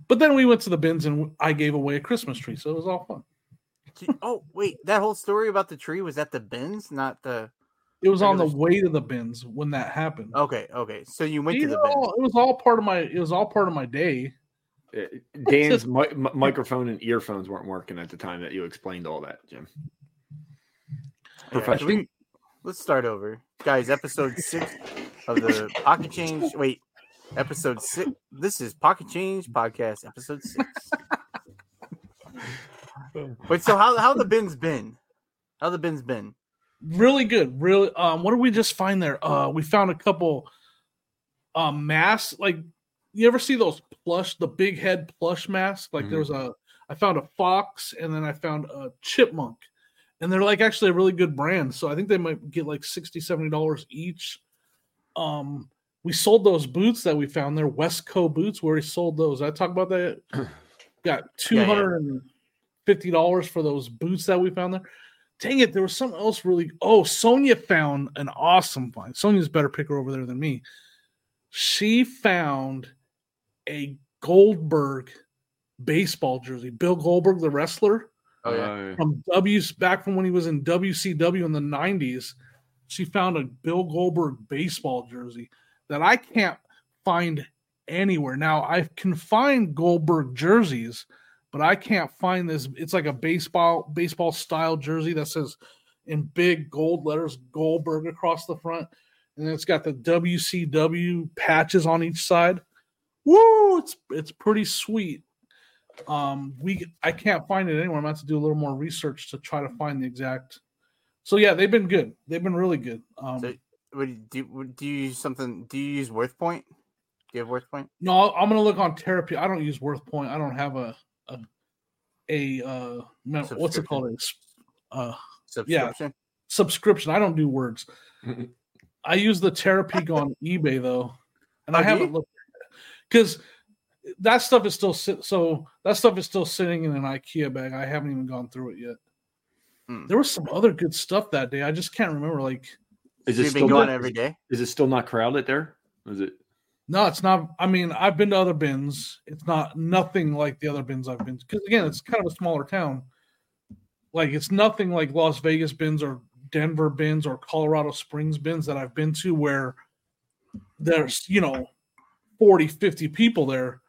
But then we went to the bins and I gave away a Christmas tree. So it was all fun. Oh wait, that whole story about the tree was at the bins, not the. It was on the Regular- way to the bins when that happened. Okay, okay, so you went These to the are bins. all- it was all part of my it was all part of my day. Uh, Dan's mi- mi- microphone and earphones weren't working at the time that you explained all that, Jim. Yeah, we- let's start over, guys. Episode six of the Pocket Change. Wait, episode six. This is Pocket Change podcast, episode six. Wait, so how how the bins been? How the bins been? Really good really um what did we just find there? Uh we found a couple um masks like you ever see those plush the big head plush masks? Like there was a i found a fox and then i found a chipmunk and they're like actually a really good brand so i think they might get like 60 70 dollars each. Um we sold those boots that we found there Wesco boots where we sold those. I talked about that? Got Yeah, yeah. 250 dollars for those boots that we found there dang it, there was something else really. Oh, Sonia found an awesome find. Sonia's better picker over there than me. She found a Goldberg baseball jersey. Bill Goldberg, the wrestler Oh yeah, Uh, from W back from when he was in WCW in the 90s. She found a Bill Goldberg baseball jersey that I can't find anywhere. Now I can find Goldberg jerseys, but I can't find this. It's like a baseball baseball style jersey that says in big gold letters Goldberg across the front, and then it's got the WCW patches on each side. Woo! It's it's pretty sweet. Um, we I can't find it anywhere. I'm going to do a little more research to try to find the exact. So yeah, they've been good. They've been really good. Um, So- do you, do, you use something? Do you use Worth Point? Do you have Worth Point? No, I'm gonna look on Terapeak. I don't use Worth Point. I don't have a a, a uh no, what's it called? A s- uh, Subscription. subscription. I don't do words. I use the Terapeak on eBay though, and Oh, I haven't you? looked because that stuff is still sit. So that stuff is still sitting in an IKEA bag. I haven't even gone through it yet. Hmm. There was some other good stuff that day. I just can't remember. Like, is it still been going not, every day. Is it still not crowded there? Is it? No, it's not. I mean, I've been to other bins. It's not nothing like the other bins I've been. To. Because again, it's kind of a smaller town. Like it's nothing like Las Vegas bins or Denver bins or Colorado Springs bins that I've been to where there's, you know, 40, 50 people there.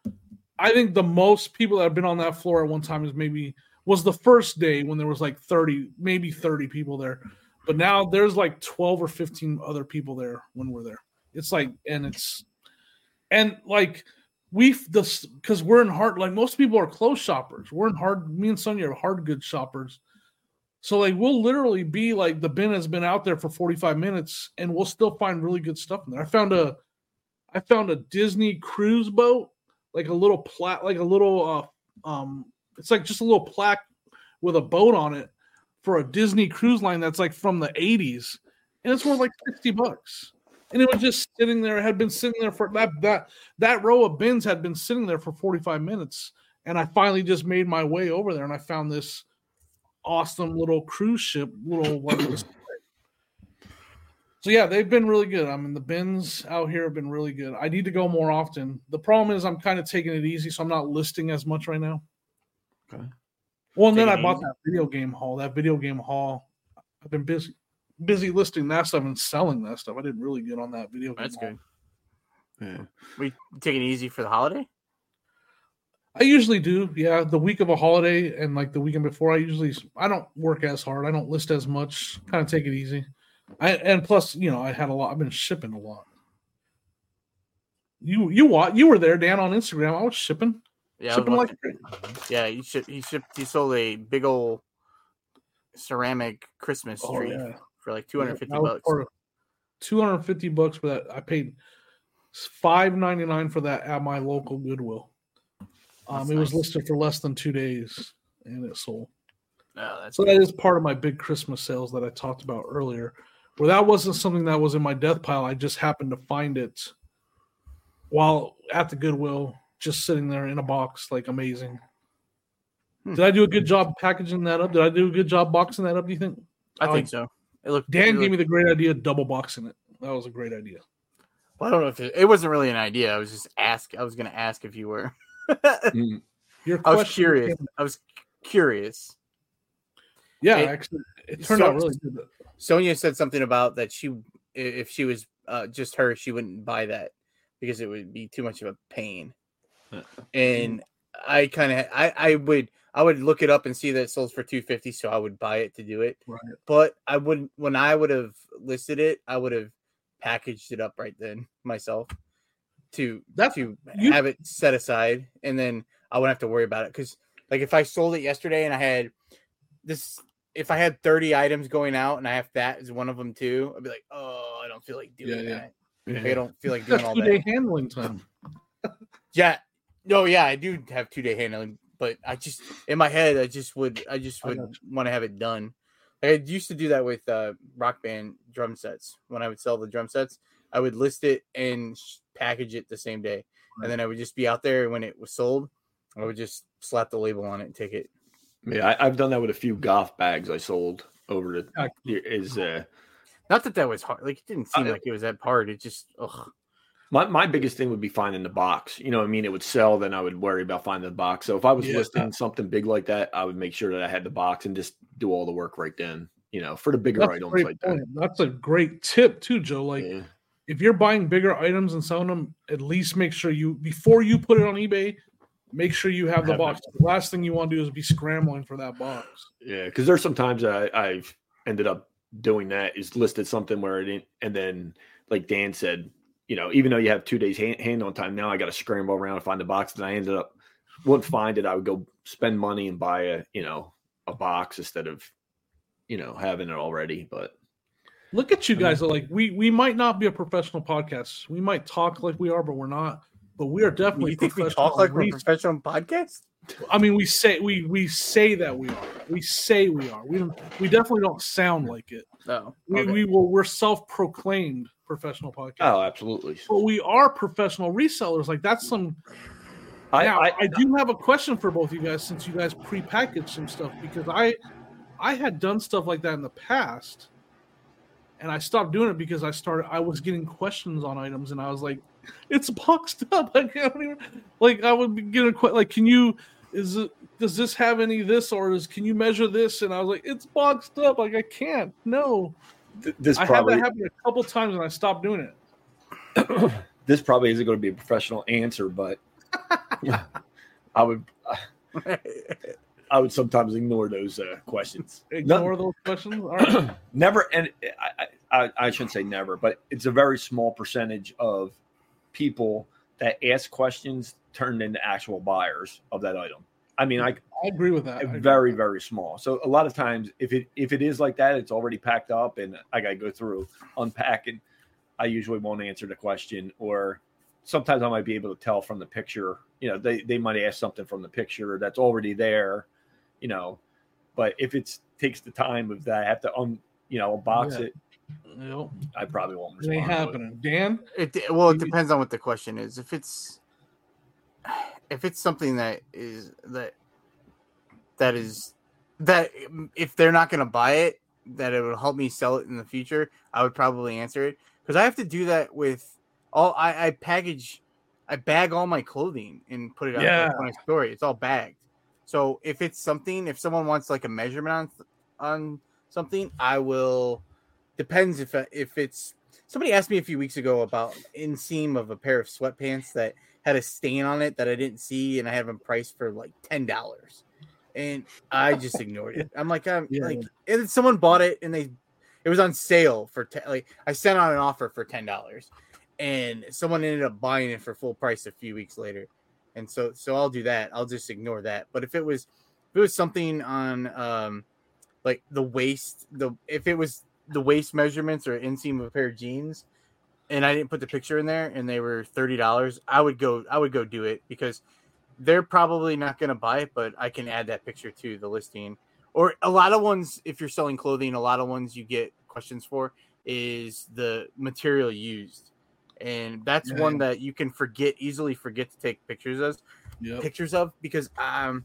I think the most people that have been on that floor at one time is maybe was the first day when there was like 30, maybe 30 people there. But now there's like 12 or 15 other people there when we're there. It's like, and it's, and like, we've this because we're in hard, like, most people are clothes shoppers. We're in hard, me and Sonia are hard goods shoppers. So, like, we'll literally be like, the bin has been out there for 45 minutes and we'll still find really good stuff in there. I found a, I found a Disney cruise boat, like a little plat, like a little, uh, um, it's like just a little plaque with a boat on it for a Disney cruise line that's like from the 80s, and it's worth like 60 bucks. And it was just sitting there. It had been sitting there for that that that row of bins had been sitting there for 45 minutes, and I finally just made my way over there, and I found this awesome little cruise ship, little so yeah, they've been really good. I mean, the bins out here have been really good. I need to go more often. The problem is I'm kind of taking it easy, so I'm not listing as much right now. Okay. Well, and then I bought easy. that video game haul. That video game haul, I've been busy busy listing that stuff and selling that stuff. I did really good on that video. That's haul. good. Yeah. We taking it easy for the holiday. I usually do, yeah. The week of a holiday and like the weekend before, I usually I don't work as hard. I don't list as much. Kind of take it easy. I and plus, you know, I had a lot. I've been shipping a lot. You you what? You were there, Dan, on Instagram. I was shipping, Yeah, I was shipping like yeah. He shipped. He shipped. He sold a big old ceramic Christmas oh, tree yeah. For like two hundred fifty I bucks. part 250 bucks for that. I paid 5.99 for that at my local Goodwill. Um, That's it was nice. listed for less than two days, and it sold. Oh, that's So good. that is part of my big Christmas sales that I talked about earlier. Where that wasn't something that was in my death pile. I just happened to find it while at the Goodwill, just sitting there in a box, like amazing. Hmm. Did I do a good job packaging that up? Did I do a good job boxing that up? Do you think? I think so. It looked. Dan it gave me the great idea of double boxing it. That was a great idea. Well, I don't know if it, it wasn't really an idea. I was just ask. I was going to ask if you were. Mm. Your I was curious. came- I was curious. yeah, It- actually, it turned so- out really good. Sonia said something about that she, if she was uh, just her, she wouldn't buy that because it would be too much of a pain. Uh, And I kind of, I, I would, I would look it up and see that it sells for two fifty, so I would buy it to do it. Right. But I wouldn't. When I would have listed it, I would have packaged it up right then myself to That's- to you- have it set aside, and then I wouldn't have to worry about it. Because like if I sold it yesterday and I had this, if I had thirty items going out and I have that as one of them too, I'd be like, oh, I don't feel like doing Yeah, yeah. that. Yeah. Like, I don't feel like doing all two that. day handling time. Yeah. No, yeah, I do have two day handling, but I just in my head I just would I just would want to have it done. Like, I used to do that with uh rock band drum sets. When I would sell the drum sets, I would list it and package it the same day. And then I would just be out there when it was sold, I would just slap the label on it and take it. Yeah, I, I've done that with a few golf bags I sold over the Yeah. is uh Not that that was hard. Like it didn't seem Uh, like it was that hard. It just ugh. My, my biggest thing would be finding the box. You know what I mean? It would sell, then I would worry about finding the box. So if I was Yeah. listing something big like that, I would make sure that I had the box and just do all the work right then, you know, for the bigger That's items like point. That's a great tip too, Joe. Like. Yeah. if you're buying bigger items and selling them, at least make sure you before you put it on eBay, make sure you have the Have box. The last thing you want to do is be scrambling for that box. Yeah, because there's sometimes I, I've ended up doing that is listed something where it didn't, and then like Dan said, you know, even though you have two days hand, hand on time, now I got to scramble around and find the box. And I ended up wouldn't find it. I would go spend money and buy a you know a box instead of you know having it already. But Look at you guys. Like we we might not be a professional podcast. We might talk like we are, but we're not. But we are definitely You think we talk like we're professional podcast? I mean, we say we we say that we are. We say we are. We don't. We definitely don't sound like it. No. We, Okay. we will. We're self-proclaimed professional podcast. oh, absolutely. But we are professional resellers. Like that's some. I, now, I, I, do have a question for both you guys since you guys pre-packaged some stuff because I, I had done stuff like that in the past, and I stopped doing it because I started. I was getting questions on items, and I was like, "It's boxed up." I can't even. Like I would be getting a que- like, "Can you? Is it? Does this have any of this, or is can you measure this?" And I was like, "It's boxed up. Like I can't. No." th- this I probably had that happen a couple times, and I stopped doing it. this probably isn't going to be a professional answer, but I would I would sometimes ignore those uh, questions. Ignore those questions. All right. never and I, I I shouldn't say never, but it's a very small percentage of people that ask questions turned into actual buyers of that item. I mean, I I agree with that. I agree very with that. very small. So a lot of times, if it if it is like that, it's already packed up, and I got to go through unpack it. I usually won't answer the question, or sometimes I might be able to tell from the picture. You know, they they might ask something from the picture that's already there. You know, but if it takes the time of that, I have to un you know unbox Yeah. it, You know, I probably won't it respond. ain't to it. happening. Dan, It well, it depends on what the question is. If it's if it's something that is that that is that if they're not going to buy it, that it would help me sell it in the future, I would probably answer it because I have to do that with all. I, I package, I bag all my clothing and put it out Yeah. I store it. It's all bagged. So if it's something, if someone wants like a measurement on on something, I will. Depends if if it's somebody asked me a few weeks ago about inseam of a pair of sweatpants that had a stain on it that I didn't see, and I had them priced for like ten dollars, and I just ignored it. I'm like, I'm Yeah. like, and then someone bought it, and they, it was on sale for te- like I sent out an offer for ten dollars, and someone ended up buying it for full price a few weeks later, and so so I'll do that. I'll just ignore that. But if it was if it was something on um like the waist, the if it was the waist measurements or inseam of a pair of jeans and I didn't put the picture in there and they were thirty dollars, I would go I would go do it because they're probably not gonna buy it, but I can add that picture to the listing. Or a lot of ones, if you're selling clothing, a lot of ones you get questions for is the material used. And that's Yeah. one that you can forget easily forget to take pictures of yep. pictures of because um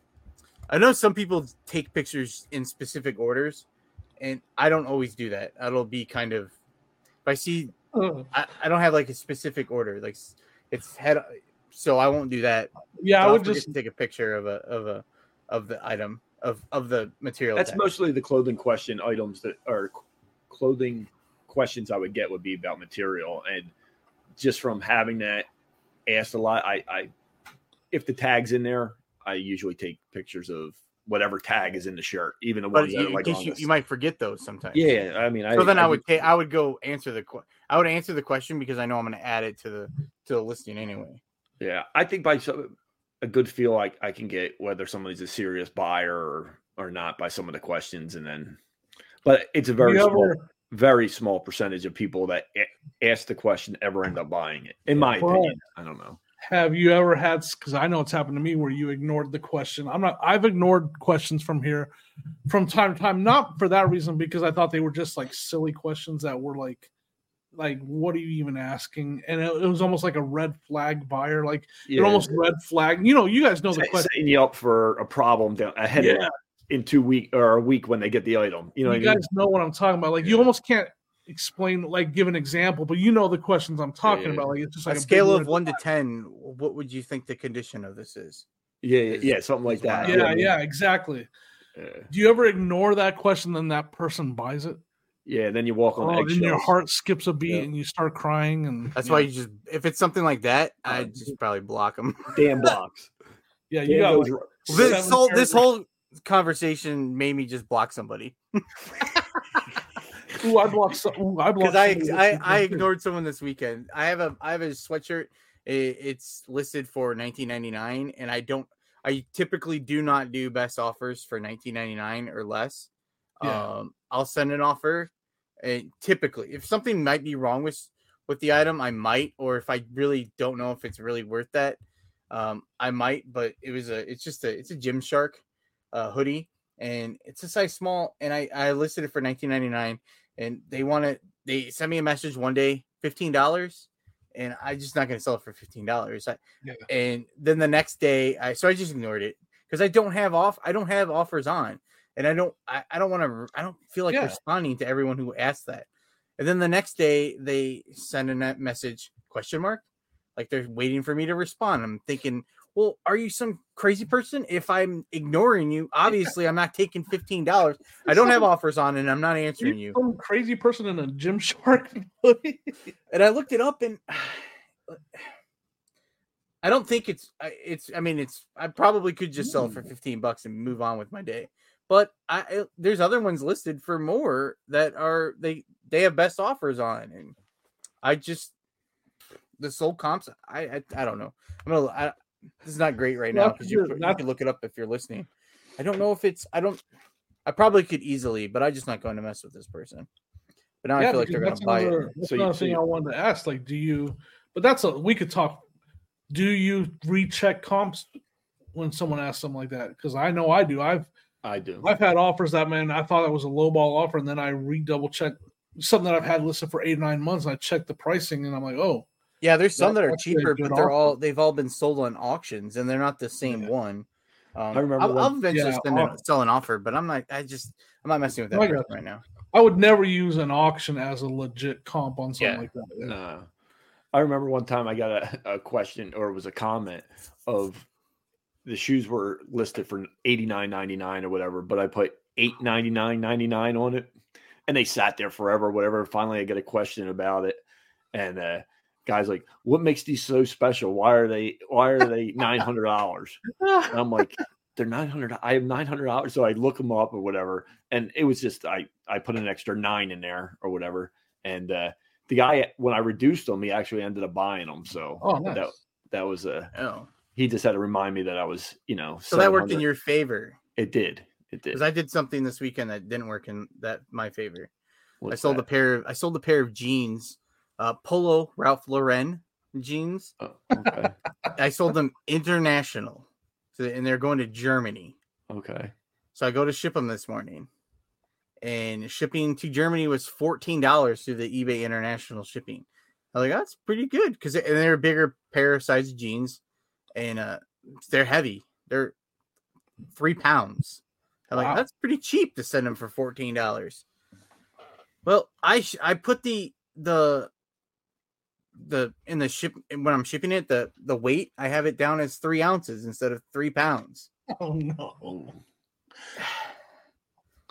I know some people take pictures in specific orders and I don't always do that. That'll be kind of if I see Uh, I, I don't have like a specific order like it's head so I won't do that. yeah, I I'll would just take a picture of a of a of the item of of the material. That's tag. mostly the clothing question items that are clothing questions I would get would be about material. And just from having that asked a lot, I, I if the tag's in there, I usually take pictures of whatever tag is in the shirt, even the but ones that you, are in like case you, you might forget those sometimes. Yeah, I mean, I, So then I, I would I would go answer the I would answer the question because I know I'm going to add it to the to the listing anyway. Yeah, I think by some, a good feel, I, I can get whether somebody's a serious buyer or, or not by some of the questions, and then, but it's a very you small, ever, very small percentage of people that ask the question ever end up buying it. In my Right. opinion, I don't know. Have you ever had because I know it's happened to me where you ignored the question. I'm not I've ignored questions from here from time to time, not for that reason, because I thought they were just like silly questions that were like like what are you even asking? And it, it was almost like a red flag buyer, like it almost red flag. You know, you guys know the set- question. setting you up for a problem down ahead of in two week or a week when they get the item. You know, you what I mean? guys know what I'm talking about. Like you almost can't explain like give an example, but you know the questions I'm talking yeah. about. Like it's just a like big scale of one to ten, what would you think the condition of this is? yeah, yeah, yeah, something like that. Yeah, You know what I mean? yeah, exactly. yeah, Do you ever ignore that question, then that person buys it? yeah. Then you walk on Oh, then your heart skips a beat Yeah. and you start crying. And That's yeah. why you just if it's something like that, Uh, I just probably block them. damn blocks. yeah, you Damn got like, this whole this whole conversation made me just block somebody Ooh, I blocked. Some, ooh, I blocked. because I, I I ignored someone this weekend. I have a I have a sweatshirt. It's listed for 19.99, and I don't. I typically do not do best offers for 19.99 or less. Yeah. Um, I'll send an offer. And typically, if something might be wrong with with the item, I might, or if I really don't know if it's really worth that, um, I might. But it was a, it's just a, it's a Gymshark uh, hoodie, and it's a size small, and I I listed it for 19.99, and they want to, they sent me a message one day, fifteen dollars, and I'm just not gonna sell it for fifteen dollars. Yeah. And then the next day, I so I just ignored it because I don't have off, I don't have offers on, and I don't, I, I don't want to, I don't feel like Yeah. responding to everyone who asks that. And then the next day, they send a message question mark, like they're waiting for me to respond. I'm thinking, well, are you some crazy person? If I'm ignoring you, obviously I'm not taking fifteen dollars. I don't have offers on, and I'm not answering you. Some crazy person in a gym shark. And I looked it up, and I don't think it's I- it's. I mean, it's. I probably could just sell it for fifteen bucks and move on with my day. But I there's other ones listed for more that are they they have best offers on, and I just the sold comps. I I, I don't know. I'm gonna. I, this is not great right now because you, good. you That's- can look it up if you're listening. I don't know if it's. I don't. I probably could easily, but I'm just not going to mess with this person. But now I feel like they're going to that's buy it. That's So you- another so thing you- I wanted to ask. Like, do you? But that's a we could talk. Do you recheck comps when someone asks something like that? Because I know I do. I've I do. I've had offers that man I thought it was a low ball offer, and then I re double check something that I've had listed for eight or nine months. And I check the pricing and I'm like, oh, Yeah, there's some That- that are cheaper, but they're offer. all they've all been sold on auctions, and they're not the same Yeah. one. Um, I remember I'll, one- I'll eventually Yeah, send a, sell an offer, but I'm not. I just I'm not messing with that I person got you. right now. I would never use an auction as a legit comp on something Yeah. like that. Yeah. No. I remember one time I got a, a question or it was a comment of the shoes were listed for eighty nine ninety nine or whatever, but I put eight ninety nine ninety nine on it, and they sat there forever, whatever. Finally, I get a question about it, and uh, guys like, "What makes these so special? Why are they? Why are they nine hundred dollars?" I'm like, "They're nine hundred. I have nine hundred dollars." So I look them up or whatever, and it was just I I put an extra nine in there or whatever, and uh, the guy when I reduced them, he actually ended up buying them. So Oh, nice. that that was a Oh, he just had to remind me that I was you know so that worked in your favor It did. It did. because I did something this weekend that didn't work in that my favor. I What's sold a pair of I sold a pair of jeans, uh, Polo Ralph Lauren jeans. Oh, okay. I sold them international, so and they're going to Germany. okay. So I go to ship them this morning, and shipping to Germany was fourteen dollars through the eBay International shipping. I was like, that's pretty good because and they're a bigger pair of size jeans, and uh, they're heavy. They're three pounds. I'm like, that's pretty cheap to send them for fourteen dollars. Well, I sh- I put the the the in the ship when I'm shipping it the the weight I have it down as three ounces instead of three pounds. Oh no.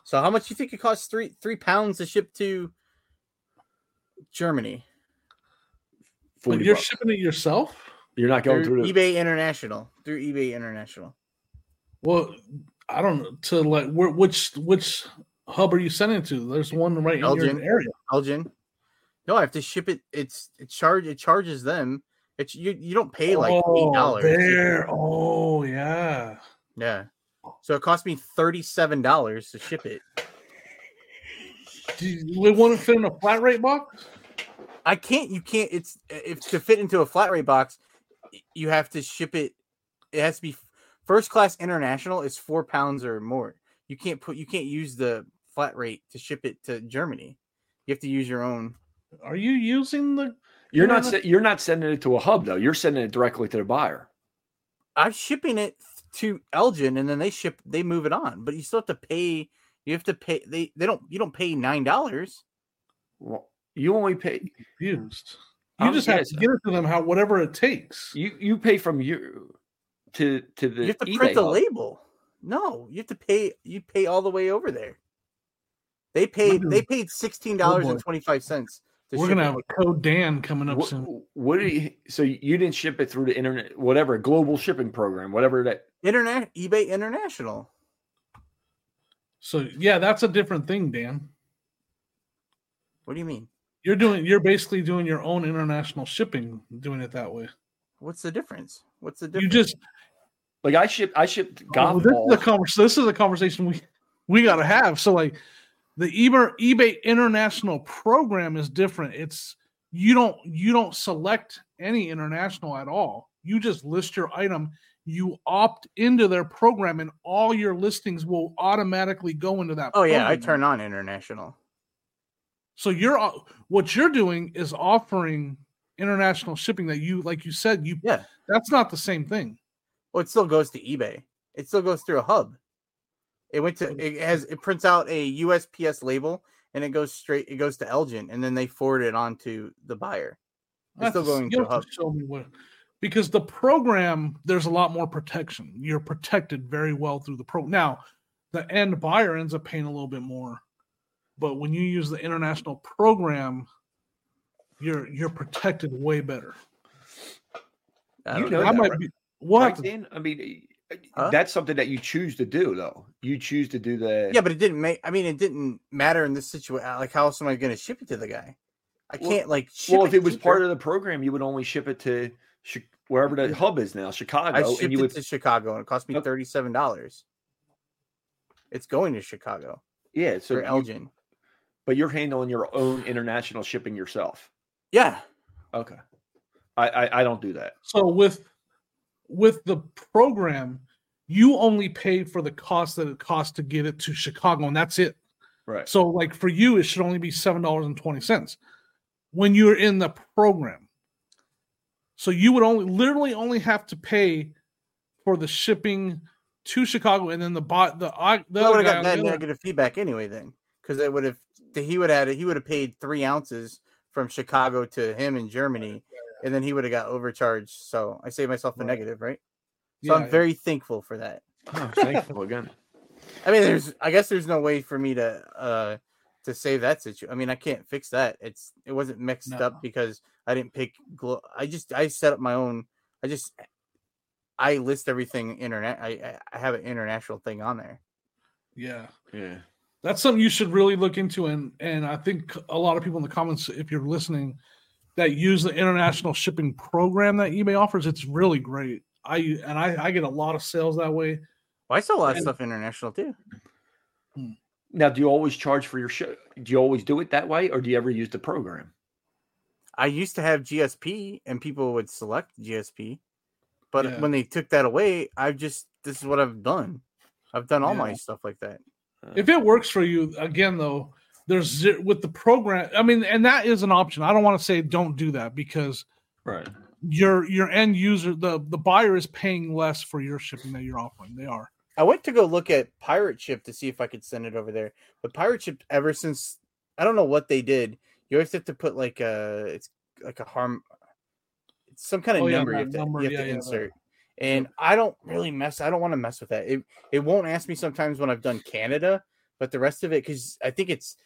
So how much do you think it costs three three pounds to ship to Germany? But 40 you're bucks. shipping it yourself? You're not going Through through the, eBay International. Through eBay International. Well, I don't know. To like, where, which which hub are you sending it to? There's one right in your area. Belgian. No, I have to ship it. It's it charge it charges them. It's you you don't pay like eight oh, dollars. there. Oh, yeah. Yeah. So it cost me thirty seven dollars to ship it. Do you want to fit in a flat rate box? I can't. You can't. It's if to fit into a flat rate box, you have to ship it. It has to be first class international. Is four pounds or more. You can't put. You can't use the flat rate to ship it to Germany. You have to use your own. Are you using the? You're not Yeah. se- you're not sending it to a hub though. You're sending it directly to the buyer. I'm shipping it to Elgin, and then they ship. They move it on, but you still have to pay. You have to pay. They they don't. You don't pay nine dollars. Well, you only pay Confused. You Um, just have to get it to them how whatever it takes. you you pay from you to to the You have to print the hub. label. No, you have to pay. You pay all the way over there. They paid. They paid sixteen dollars and twenty five cents. We're gonna have a code Dan coming up What, soon. what do you so you didn't ship it through the internet whatever global shipping program whatever that internet eBay International. So yeah, that's a different thing, Dan. What do you mean? You're doing. You're basically doing your own international shipping, doing it that way. What's the difference? What's the difference? You just like I shipped I shipped Oh, golf this is a balls. convers- This is a conversation we we got to have. So like the eBay eBay international program is different. It's you don't you don't select any international at all. You just list your item. You opt into their program, and all your listings will automatically go into that. oh yeah, I turn on international. So you're what you're doing is offering international shipping that you like you said you Yeah. that's not the same thing. Well, it still goes to eBay. It still goes through a hub. It went to it has it prints out a USPS label and it goes straight it goes to Elgin and then they forward it on to the buyer. It's still going to hub. show me what because the program there's a lot more protection. You're protected very well through the pro. Now, the end buyer ends up paying a little bit more, but when you use the international program, you're you're protected way better. I You don't know That that, might right? be what Right, I mean Huh? that's something that you choose to do though. You choose to do the Yeah, but it didn't make. I mean, it didn't matter in this situation. Uh, like, how else am I going to ship it to the guy? I Well- can't like. Ship well if it was part of the program you would only ship it to Chi- wherever the hub is now Chicago. I Chicago shipped and you it would to Chicago and it cost me thirty seven dollars. It's going to Chicago yeah so for you- Elgin. but you're handling your own international shipping yourself. Yeah, Okay. I, I I don't do that. So with with the program, you only pay for the cost that it costs to get it to Chicago, and that's it. Right. So like for you, it should only be seven dollars and twenty cents when you're in the program. So you would only literally only have to pay for the shipping to Chicago, and then the bot the the I would have got that negative feedback anyway then, because it would have he would have had he would have paid three ounces from Chicago to him in Germany, and then he would have got overcharged. So I saved myself a Right. negative, right? Yeah, So I'm very thankful for that. Oh, thankful again. I mean, there's I guess there's no way for me to uh to save that situation. I mean, I can't fix that. It's it wasn't mixed No. up because I didn't pick. Glo- I just I set up my own. I just I list everything internet. I I- I have an international thing on there. yeah. Yeah. that's something you should really look into and and i think a lot of people in the comments if you're listening that use the international shipping program that ebay offers it's really great i and i, I get a lot of sales that way Well, I sell a lot of stuff international too. Hmm. Now, do you always charge for your show? Do you always do it that way, or do you ever use the program? I used to have GSP and people would select GSP, but Yeah. when they took that away, I've just this is what I've done. I've done all my stuff like that. if it works for you again though there's with the program i mean and that is an option i don't want to say don't do that because Right. your your end user the the buyer is paying less for your shipping that you're offering they are I went to go look at Pirate Ship to see if I could send it over there. But Pirate Ship, ever since I don't know what they did, you always have to put like a it's like a harm, it's some kind of Oh, yeah, number you have to, number, you have yeah, to yeah, that- insert. And I don't really mess. I don't want to mess with that. It it won't ask me sometimes when I've done Canada, but the rest of it because I think it's.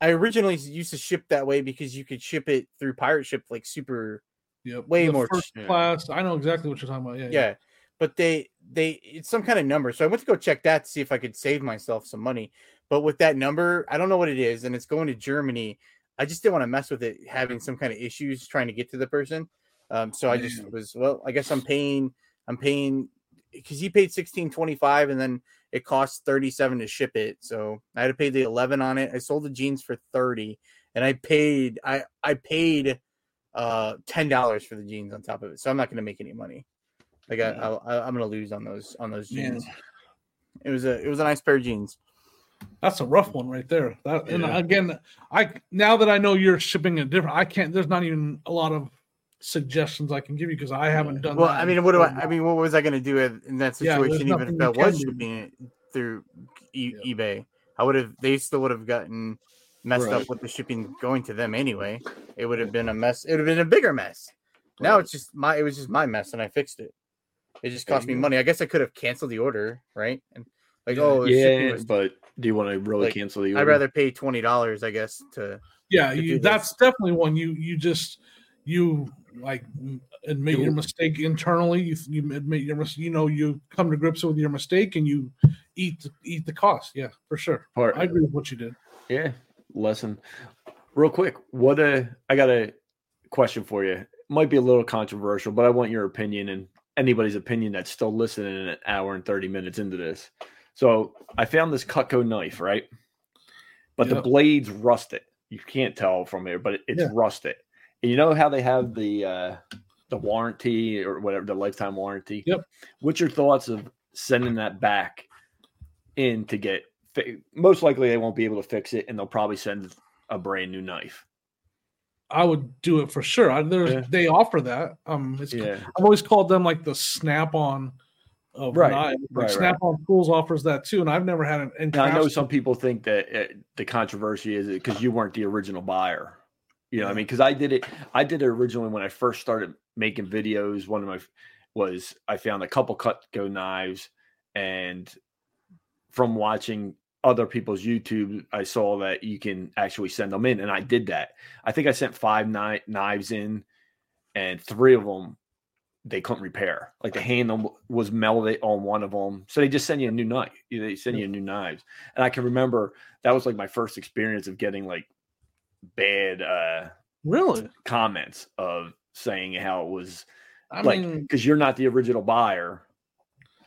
I originally used to ship that way because you could ship it through Pirate Ship like super Yep. Way The more first class i know exactly what you're talking about yeah yeah but they they it's some kind of number so i went to go check that to see if i could save myself some money but with that number i don't know what it is and it's going to germany i just didn't want to mess with it having some kind of issues trying to get to the person um so i just was well i guess i'm paying i'm paying because he paid 1625 and then it cost 37 to ship it so i had to pay the 11 on it i sold the jeans for 30 and i paid i i paid uh ten dollars for the jeans on top of it so i'm not going to make any money like I, Yeah. I, i'm going to lose on those on those Yeah. jeans it was a it was a nice pair of jeans That's a rough one right there. That, And again, I now that I know you're shipping a different, I can't. There's not even a lot of suggestions I can give you because I haven't done. well that i mean what do so i i mean what was i going to do in in that Yeah, situation even if you i was shipping it through e- Yeah. ebay? I would have they still would have gotten messed Right. up with the shipping going to them anyway. It would have been a mess it would have been a bigger mess. Now it's just my it was just my mess and i fixed it. It just cost me money. I guess i could have canceled the order right? And like oh Yeah, was- but do you want to really like, cancel the order? i'd rather pay $20 i guess to yeah, to you, that's definitely one you you just you like admit your mistake internally. You you admit your mis- you know you come to grips with your mistake and you eat the, eat the cost. Yeah, for sure. Part- I agree with what you did. Yeah, lesson. Real quick, what a I got a question for you. Might be a little controversial, but I want your opinion and anybody's opinion that's still listening an hour and 30 minutes into this. So I found this Cutco knife, right? But the blade's rusted. You can't tell from here, but it's Yeah. rusted. And you know how they have the uh the warranty or whatever, the lifetime warranty? Yep. What's your thoughts of sending that back in to get fi- most likely they won't be able to fix it and they'll probably send a brand new knife. I would do it for sure. I, Yeah. they offer that. Um, it's Yeah. I've always called them like the Snap on of Right, knives. Like right, right. Snap on Tools offers that too, and I've never had an. Now I know some people think that uh, the controversy is because you weren't the original buyer. You know, I mean, because I did it. I did it originally when I first started making videos. One of my was I found a couple Cutco knives, and from watching other people's YouTube, I saw that you can actually send them in, and I did that. I think I sent five kni- knives in, and three of them they couldn't repair. Like the handle was melted on one of them, so they just send you a new knife. They send you a new knives, and I can remember that was like my first experience of getting like bad uh really. comments of saying how it was I like mean, because you're not the original buyer.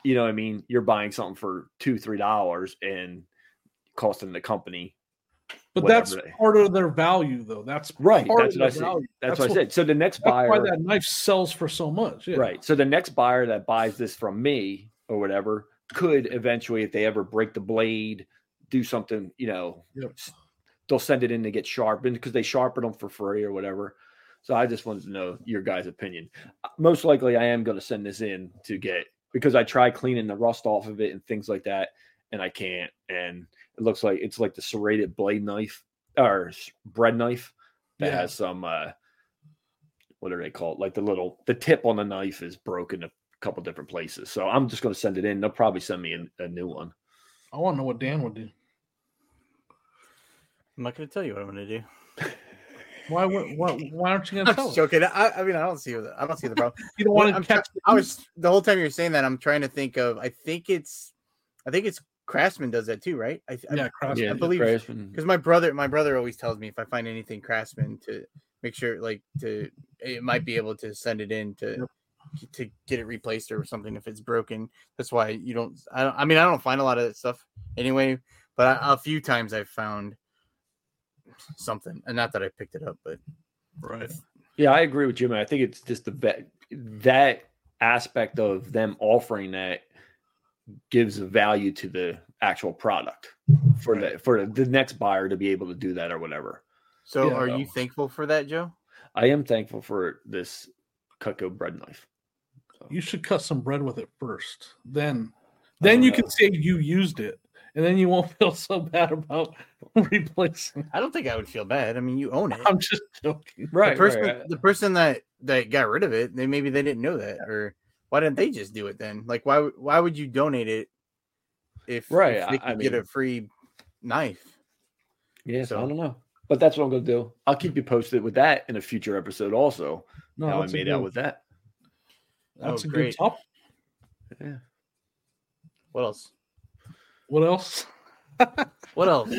You know I mean? You're buying something for two, three dollars and costing the company but that's they- part of their value, though. That's right. That's what I said. That's, That's what I said. So the next buyer, why that knife sells for so much. Yeah. right? So the next buyer that buys this from me or whatever could eventually, if they ever break the blade, do something, you know, Yep. They'll send it in to get sharpened because they sharpen them for free or whatever. So I just wanted to know your guys' opinion. Uh, Most likely, I am going to send this in to get because I tried cleaning the rust off of it and things like that, and I can't. And it looks like it's like the serrated blade knife or bread knife that Yeah. has some uh what are they called? Like the little the tip on the knife is broken a couple different places. So I'm just going to send it in. They'll probably send me a, a new one. I want to know what Dan would do. I'm not going to tell you what I'm going to do. Why? Why? Why aren't you gonna tell? just us? joking. I, I mean, I don't see the I don't see the problem. You don't want I'm to try- catch. I was the whole time you're saying that. I'm trying to think of. I think it's, I think it's Craftsman does that too, right? I, I, Yeah, Craftsman. Yeah, believe- because my brother my brother always tells me if i find anything craftsman to make sure like to it might be able to send it in to to get it replaced or something if it's broken that's why you don't i, don't, I mean i don't find a lot of that stuff anyway but I, a few times i've found something and not that i picked it up but Right. Yeah, I agree with Jimmy. I think it's just the vet, that aspect of them offering that gives value to the actual product for the for the next buyer to be able to do that or whatever. so Yeah. are you thankful for that joe I am thankful for this Cutco bread knife. So, You should cut some bread with it first. Then, then you know. can say you used it, and then you won't feel so bad about replacing. i don't think i would feel bad i mean you own it I'm just joking. right, the person right. the person that that got rid of it they maybe they didn't know that or why didn't they just do it then like why would- why would you donate it if Right, if they I- I could get a free knife Yes, So- I don't know. But that's what I'm going to do. I'll keep you posted with that in a future episode also. No, how I made good, out with that. That's Oh, a great. good top. Yeah. what else What else? what else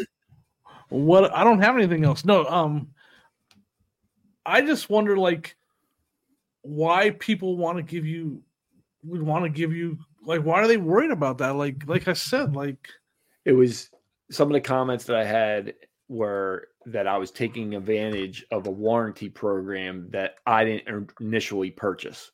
What? I don't have anything else. No. Um, I just wonder, like, why people want to give you would want to give you like why are they worried about that? Like, like I said, like it was some of the comments that I had were that I was taking advantage of a warranty program that I didn't initially purchase.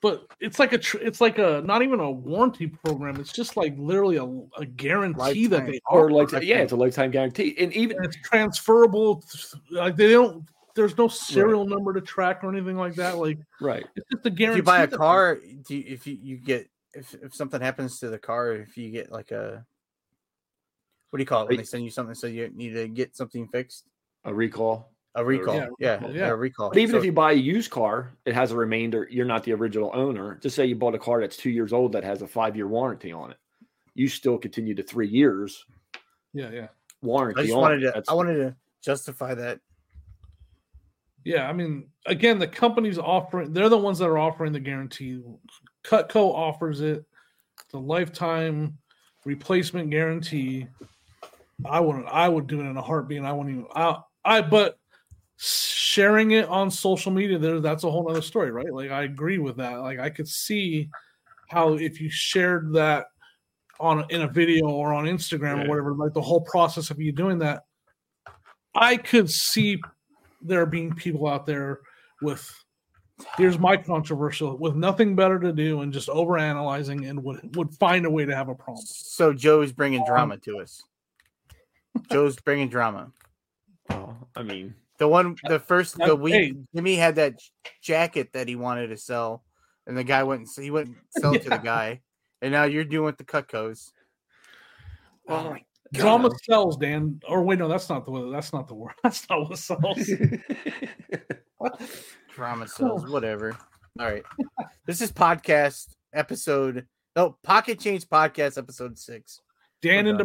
But it's like a tr- it's like a not even a warranty program it's just like literally a, a guarantee that Lifetime. they Or like, yeah, it's a lifetime guarantee. And even and it's transferable like they don't there's no serial number to track or anything like that like right, it's just a if guarantee you buy a car do you, if you, you get if, if something happens to the car if you get like a what do you call it when they send you something so you need to get something fixed a recall. A recall Yeah, yeah recall, yeah, yeah. a recall But even So- if you buy a used car, it has a remainder. You're not the original owner. Just say you bought a car that's two years old that has a five year warranty on it. You still continue to three years yeah yeah warranty. i just on wanted it. to That's- i wanted to justify that yeah i mean again the company's offering they're the ones that are offering the guarantee cutco offers it the lifetime replacement guarantee i wouldn't i would do it in a heartbeat and i wouldn't even i i but sharing it on social media there that's a whole other story right? Like i agree with that. Like i could see how if you shared that on in a video or on instagram Yeah. or whatever like the whole process of you doing that i could see there being people out there with here's my controversial with nothing better to do and just over analyzing and would would find a way to have a problem. So joe's bringing um, drama to us. Joe's bringing drama. Oh, I mean, The one, the first, the Uh, week, hey. Jimmy had that jacket that he wanted to sell, and the guy went, and he went and sell it to the guy, and now you're doing with the Cutcos. well, drama sells dan or wait no that's not the word that's not the word that's not what sells Drama sells, whatever. All right, this is podcast episode. No, Pocket Change podcast episode six. dan done.